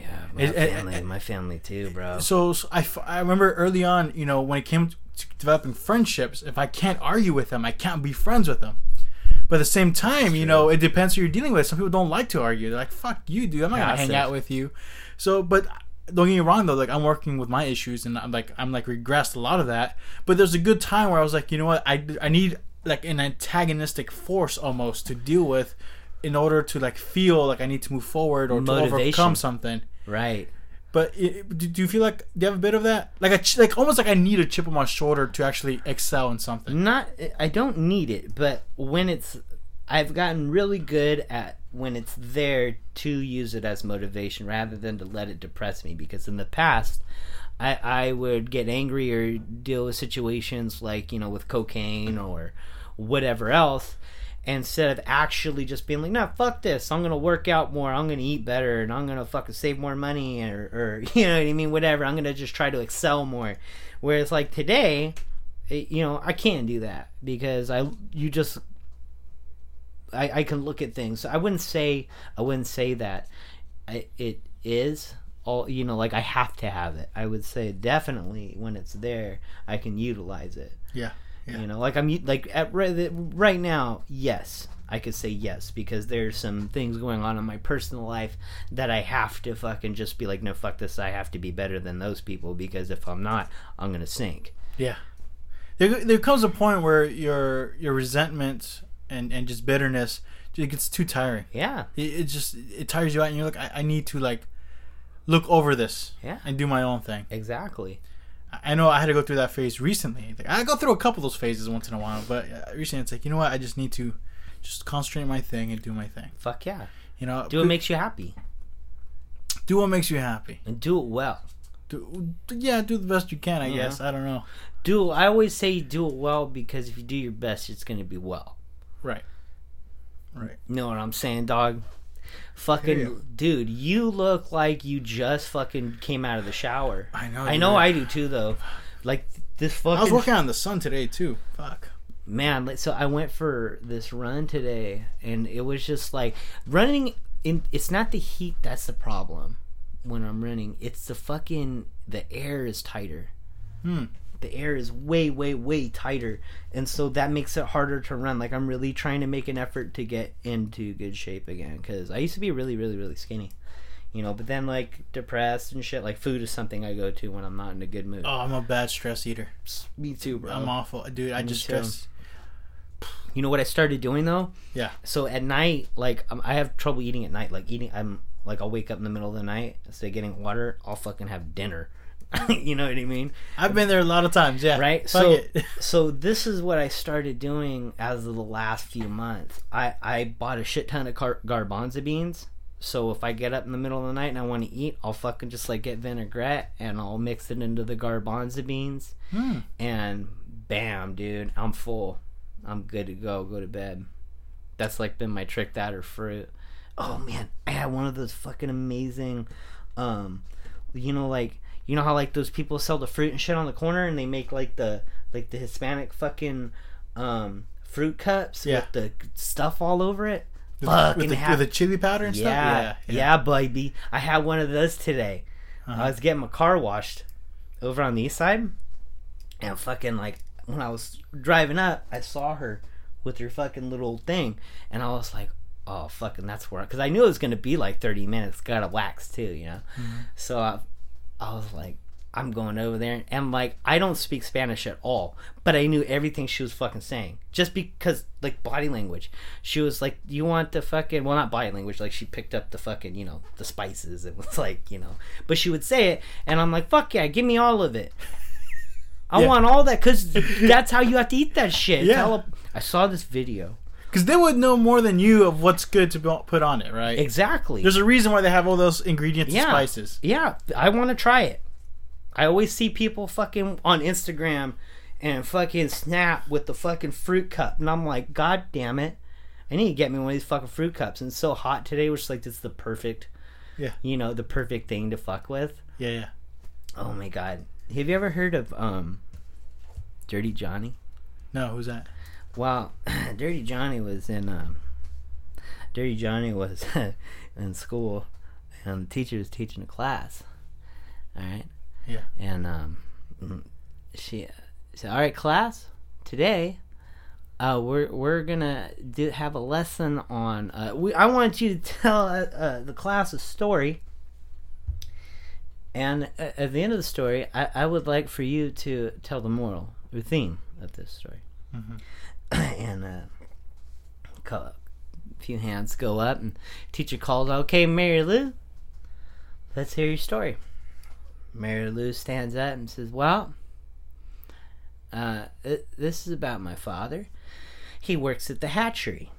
yeah, my it- it- family, my family too, bro. So, so I, f- I remember early on, you know, when it came to developing friendships, if I can't argue with them, I can't be friends with them. But at the same time, you know, it depends who you're dealing with. Some people don't like to argue. They're like, "Fuck you, dude. I'm not gonna hang out with you." So, but don't get me wrong though. Like, I'm working with my issues, and I'm like, I'm like regressed a lot of that. But there's a good time where I was like, you know what? I I need like an antagonistic force almost to deal with, in order to like feel like I need to move forward or to overcome something. right. But i do, you feel like do you have a bit of that? Like a like almost like I need a chip on my shoulder to actually excel in something. Not. I don't need it, but when it's, I've gotten really good at when it's there to use it as motivation rather than to let it depress me. Because in the past, I I would get angry or deal with situations like you know with cocaine or whatever else. Instead of actually just being like, nah, fuck this. I'm gonna work out more. I'm gonna eat better, and I'm gonna fucking save more money, or, or you know what I mean, whatever. I'm gonna just try to excel more. Whereas like today, it- you know, I can't do that because I you just I, I can look at things. So I wouldn't say I wouldn't say that I, it is all you know like I have to have it. I would say definitely when it's there I can utilize it. Yeah. Yeah. You know, like I'm like at right, right now, yes, I could say yes because there's some things going on in my personal life that I have to fucking just be like, no, fuck this. I have to be better than those people because if I'm not, I'm gonna sink. Yeah. There, there comes a point where your your resentment and, and just bitterness it gets too tiring. Yeah, It, it just it tires you out, and you're like, I, I need to like look over this Yeah. and do my own thing. exactly. I- know I had to go through that phase recently. Like, I go through a couple of those phases once in a while, but uh, recently it's like, you know what? I just need to just concentrate on my thing and do my thing. Fuck yeah. You know, Do what makes you happy do what makes you happy. and do it well. Do, yeah, do the best you can. I Yeah. guess. I don't know. Do I always say do it well because if you do your best, it's gonna be well. Right. Right. You know what I'm saying, dog? Fucking you. dude, you look like you just fucking came out of the shower. I know. I know. I do too, though. Like this fucking I was working on the sun today too. Fuck. man. So I went for this run today, and it was just like running. In it's not the heat that's the problem when I'm running. It's the fucking the air is tighter. Hmm. The air is way, way, way tighter, and so that makes it harder to run. Like I'm really trying to make an effort to get into good shape again because I used to be really, really, really skinny. You know, but then like depressed and shit. Like food is something I go to when I'm not in a good mood. Oh, I'm a bad stress eater. Me too, bro. I'm awful, dude. I Me just too. stress. You know what I started doing though? Yeah. So at night, like um, I have trouble eating at night. Like eating, I'm like I'll wake up in the middle of the night instead of getting water, I'll fucking have dinner. you know what I mean? I've been there a lot of times. Yeah. Right. So so this is what I started doing as of the last few months. I I bought a shit ton of car- garbanzo beans. So if I get up in the middle of the night and I want to eat, I'll fucking just like get vinaigrette and I'll mix it into the garbanzo beans Hmm. and bam, dude, I'm full. I'm good to go. Go to bed. That's like been my trick. That or fruit. Oh man, I had one of those fucking amazing, um, you know, like you know how like those people sell the fruit and shit on the corner, and they make like the like the Hispanic fucking um fruit cups Yeah. with the stuff all over it. With, Fucking with, the, with the chili powder and yeah, stuff. yeah, yeah, baby. I had one of those today. Uh-huh. I was getting my car washed over on the east side, and fucking like when I was driving up, I saw her with her fucking little thing, and I was like, "Oh, fucking, that's where." Because I knew it was gonna be like thirty minutes. Got to wax too, you know. So I, I was like, I'm going over there, and like I don't speak Spanish at all, but I knew everything she was fucking saying just because like body language. She was like, "You want the fucking well, not body language. Like she picked up the fucking you know the spices. It was like you know, but she would say it, and I'm like, "Fuck yeah, give me all of it." I Yeah. want all that because that's how you have to eat that shit. Yeah. I saw this video. Because they would know more than you of what's good to put on it, right? Exactly. There's a reason why they have all those ingredients Yeah. and spices. Yeah, I want to try it. I always see people fucking on Instagram and fucking snap with the fucking fruit cup, and I'm like, God damn it! I need to get me one of these fucking fruit cups. And it's so hot today, which is like it's the perfect, Yeah. you know, the perfect thing to fuck with. Yeah, yeah. Oh my god, have you ever heard of um, Dirty Johnny? No, who's that? Well, Dirty Johnny was in um, Dirty Johnny was in school, and the teacher was teaching a class. All right. Yeah. And um, mm, she said, "All right, class, today." Uh, we're we're gonna do, have a lesson on. Uh, we I want you to tell uh, uh, the class a story, and uh, at the end of the story, I, I would like for you to tell the moral or theme of this story. and uh, a few hands go up, and teacher calls, "Okay, Mary Lou, let's hear your story." Mary Lou stands up and says, "Well, uh, it, this is about my father. He works at the hatchery,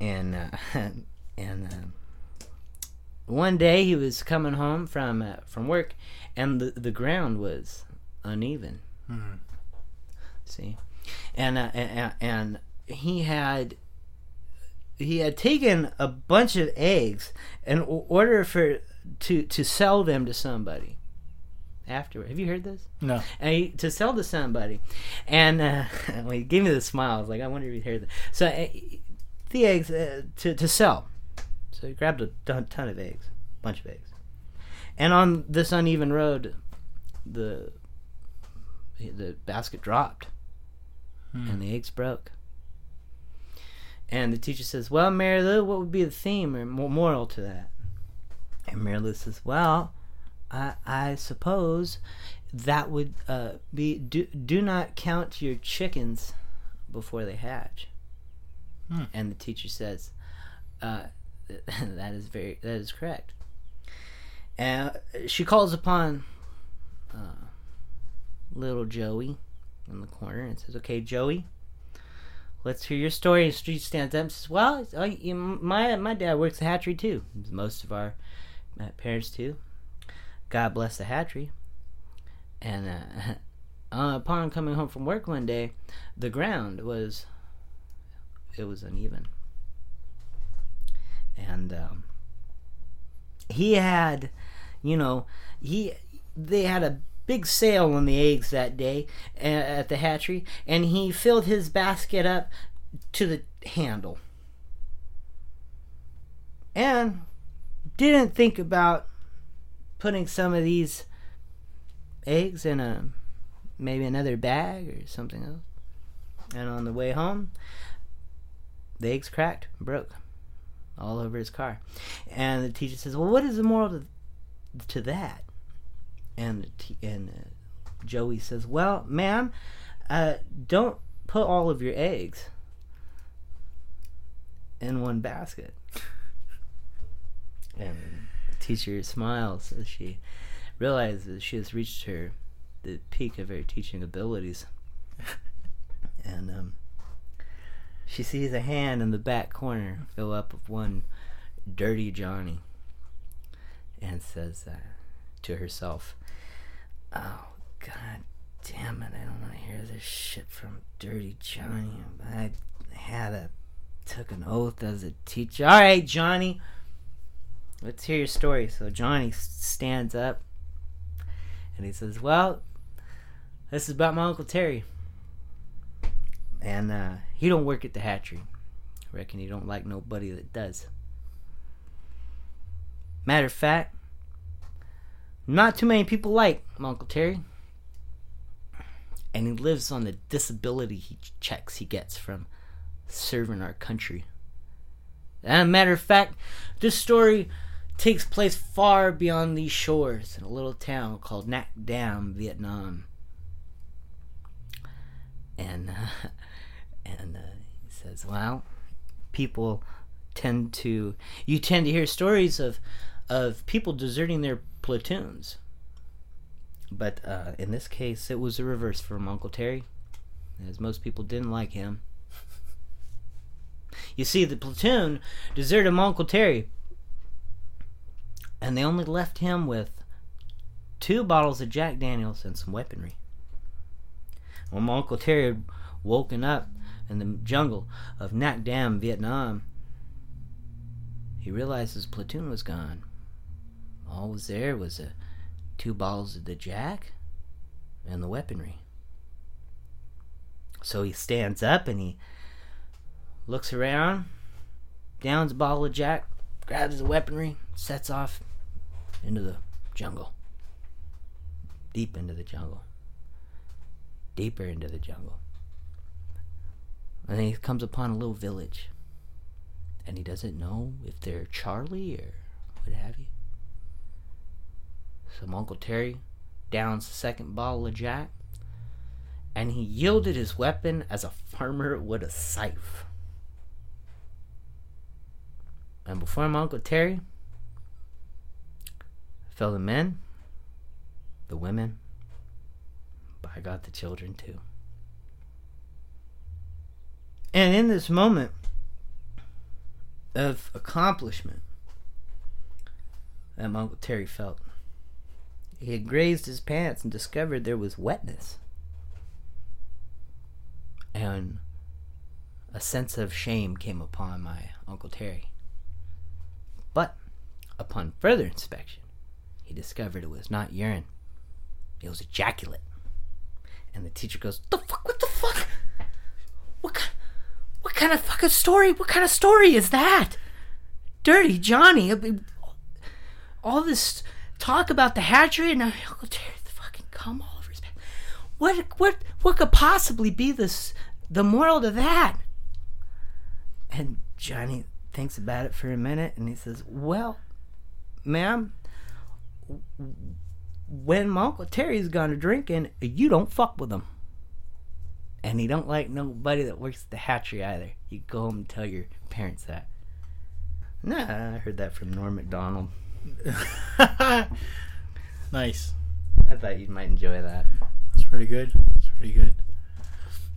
and uh, and uh, one day he was coming home from uh, from work, and the the ground was uneven. See, and uh, and, and he had." He had taken a bunch of eggs in order for to to sell them to somebody afterward. Have you heard this? No. and he, to sell to somebody. And uh, well, he gave me the smile. I like, I wonder if you heard that. So uh, the eggs uh, to to sell. So he grabbed a ton, ton of eggs, bunch of eggs, and on this uneven road, the the basket dropped, and the eggs broke. And the teacher says, "Well, Mary Lou, what would be the theme or moral to that?" And Mary Lou says, "Well, I, I suppose that would uh, be do, do not count your chickens before they hatch. Hmm. And the teacher says, uh, "That is very that is correct." And she calls upon uh, little Joey in the corner and says, "Okay, Joey." Let's hear your story. And Street stands up and says, "Well, my my dad works the hatchery too. Most of our uh, parents too. God bless the hatchery. And uh, uh, upon coming home from work one day, the ground was it was uneven, and um, he had, you know, he they had a big sale on the eggs that day uh, at the hatchery, and he filled his basket up to the handle, and didn't think about putting some of these eggs in a maybe another bag or something else. And on the way home, the eggs cracked, broke all over his car. And the teacher says, "Well, what is the moral to, to that?" And and uh, Joey says, "Well, ma'am, uh, don't put all of your eggs in one basket." And the teacher smiles as she realizes she has reached her the peak of her teaching abilities. and um, she sees a hand in the back corner fill up with one dirty Johnny and says uh, to herself, Oh, God damn it, I don't want to hear this shit from Dirty Johnny. I had a took an oath as a teacher. All right, Johnny, let's hear your story. So Johnny stands up and he says, "Well, this is about my uncle Terry, and uh, he don't work at the hatchery. Reckon he don't like nobody that does. Matter of fact, not too many people like uncle Terry." and he lives on the disability he checks he gets from serving our country. And a matter of fact, this story takes place far beyond these shores in a little town called Nac Dam, Vietnam. And uh, and uh, he says, "Well, people tend to you tend to hear stories of of people deserting their platoons." But uh, in this case, it was the reverse from Uncle Terry, as most people didn't like him. You see, the platoon deserted Uncle Terry, and they only left him with two bottles of Jack Daniels and some weaponry. When my Uncle Terry had woken up in the jungle of Nac Dam, Vietnam, he realized his platoon was gone. All was there was a two balls of the Jack and the weaponry. So he stands up and he looks around, downs a bottle of Jack, grabs the weaponry, sets off into the jungle. Deep into the jungle. Deeper into the jungle. And then he comes upon a little village. And he doesn't know if they're Charlie or what have you. So Uncle Terry downs the second bottle of Jack, and he yielded his weapon as a farmer would a scythe. And before my Uncle Terry fell the men, the women, but I got the children too. And in this moment of accomplishment that my Uncle Terry felt, he had grazed his pants and discovered there was wetness. And a sense of shame came upon my Uncle Terry. But upon further inspection, he discovered it was not urine, it was ejaculate. And the teacher goes, The fuck? What the fuck? What kind, what kind of fucking story? What kind of story is that? Dirty Johnny. All this talk about the hatchery and Uncle oh, Terry the fucking cum all over his pants. What what what could possibly be this the moral to that? And Johnny thinks about it for a minute and he says, Well, ma'am, when my Uncle Terry's gone to drinking, you don't fuck with him. And he don't like nobody that works at the hatchery either. You go home and tell your parents that. Nah, I heard that from Norm MacDonald. nice. I thought you might enjoy that. That's pretty good. That's pretty good.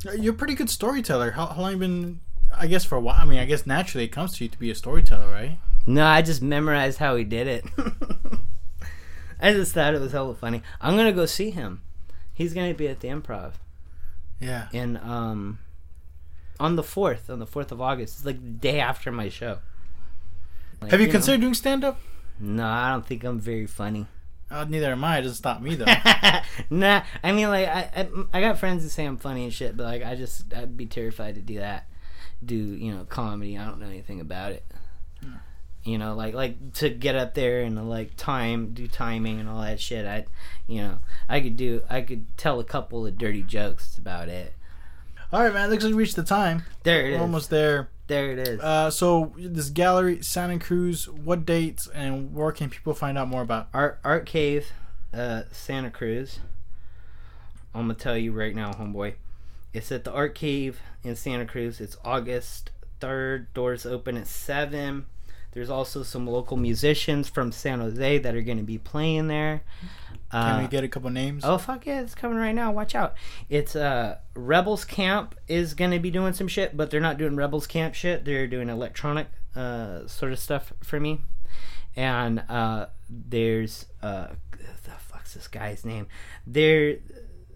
Uh, You're a pretty good storyteller. How, how long you been? I guess for a while. I mean, I guess naturally it comes to you to be a storyteller, right? No, I just memorized how he did it. I just thought it was hella funny. I'm gonna go see him. He's gonna be at the Improv Yeah. in um on the fourth, on the fourth of August. It's like the day after my show. Like, Have you, know. considered doing stand up? No, I don't think I'm very funny. Uh, neither am I. It doesn't stop me though. nah, I mean like I, I I got friends that say I'm funny and shit, but like I just I'd be terrified to do that. Do you know comedy? I don't know anything about it. You know, like like to get up there and like time do timing and all that shit. I, you know, I could do I could tell a couple of dirty jokes. About it. All right, man. Looks like we reached the time. There it We're is. almost there. There it is. Uh, so this gallery, Santa Cruz. What dates and where can people find out more about? Art Art Cave, uh, Santa Cruz. I'm gonna tell you right now, homeboy. It's at the Art Cave in Santa Cruz. It's August third. Doors open at seven. There's also some local musicians from San Jose that are gonna be playing there. Can Uh, we get a couple names? Oh fuck yeah, it's coming right now. Watch out. It's uh Rebels Camp is gonna be doing some shit, but they're not doing Rebels Camp shit. They're doing electronic uh sort of stuff for me. And uh there's uh the fuck's this guy's name? There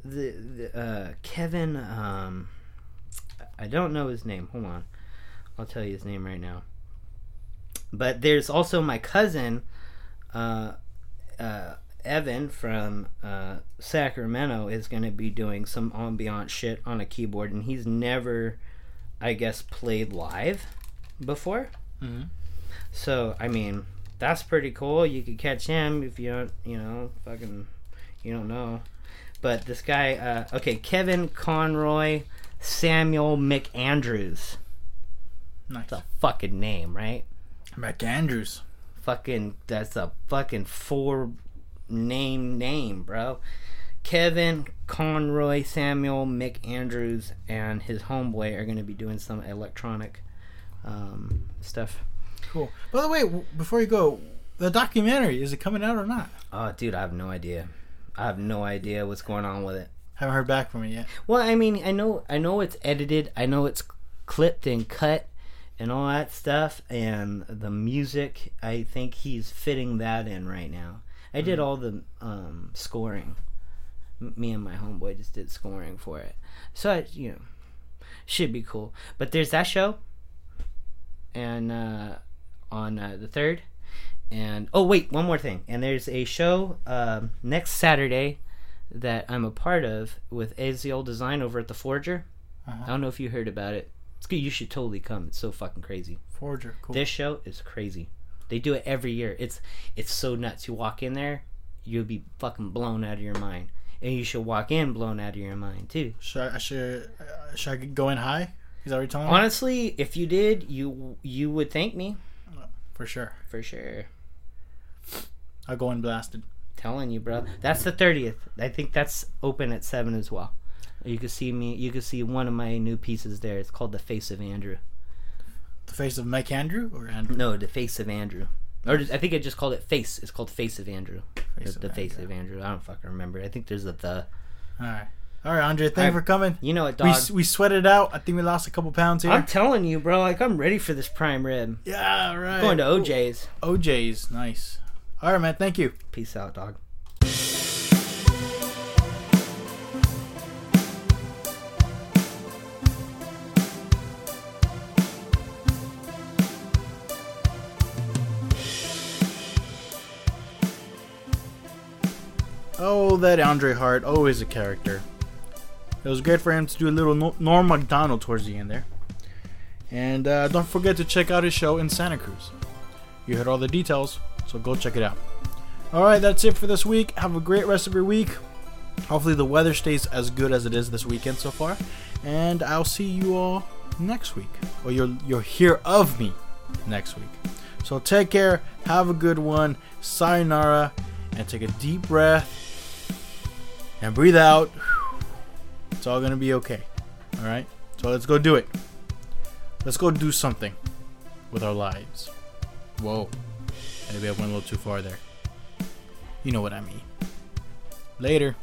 the, the uh, Kevin. Um, I don't know his name. Hold on, I'll tell you his name right now. But there's also my cousin, uh, uh, Evan from uh, Sacramento is going to be doing some ambient shit on a keyboard, and he's never, I guess, played live before. Mm-hmm. So I mean, that's pretty cool. You could catch him if you don't, you know, fucking, you don't know. But this guy, uh, okay, Kevin Conroy Samuel McAndrews. Nice. That's a fucking name, right? McAndrews. Fucking, that's a fucking four name name, bro. Kevin Conroy Samuel McAndrews and his homeboy are going to be doing some electronic um, stuff. Cool. By the way, w- before you go, the documentary is it coming out or not? Oh, dude, I have no idea. I have no idea what's going on with it. Haven't heard back from it yet. Well, I mean, I know, I know it's edited. I know it's clipped and cut and all that stuff. And the music, I think he's fitting that in right now. I did all the um, scoring. Me and my homeboy just did scoring for it, so I, you know, should be cool. But there's that show, and uh, on uh, the third, and oh wait, one more thing. And there's a show um, next Saturday that I'm a part of with Aziel Design over at the Forager. Uh-huh. I don't know if you heard about it. It's good. You should totally come. It's so fucking crazy. Forager. Cool. This show is crazy. They do it every year. It's it's so nuts. You walk in there, you'll be fucking blown out of your mind, and you should walk in blown out of your mind too. Should I, should uh, should I go in high? Is that what you're telling me? Honestly, if you did, you you would thank me For sure. for sure. I'll go in blasted. Telling you, bro. That's the thirtieth. I think that's open at seven as well. You can see me. You can see one of my new pieces there. It's called the Face of Andrew. The face of Mike Andrew or Andrew? No, the Face of Andrew. Or I think I just called it Face. It's called Face of Andrew. Face the of the Face Andrew. of Andrew. I don't fucking remember. I think there's a the. All right. All right, Andre. Thank you for coming. You know what, We dog? s- we sweated it out. I think we lost a couple pounds here. I'm telling you, bro. Like I'm ready for this prime rib. yeah. Right. Going to OJ's. OJ's. Nice. All right, man. Thank you. Peace out, dog. That Andre Hart, always a character. It was great for him to do a little Norm Macdonald towards the end there. And uh, don't forget to check out his show in Santa Cruz. You heard all the details, so go check it out. Alright, that's it for this week. Have a great rest of your week. Hopefully, the weather stays as good as it is this weekend so far. And I'll see you all next week. Or you'll, you'll hear of me next week. So take care, have a good one, sayonara, and take a deep breath and breathe out. It's all gonna be okay. All right. So let's go do it. Let's go do something with our lives. Whoa. Maybe I went a little too far there. You know what I mean. Later.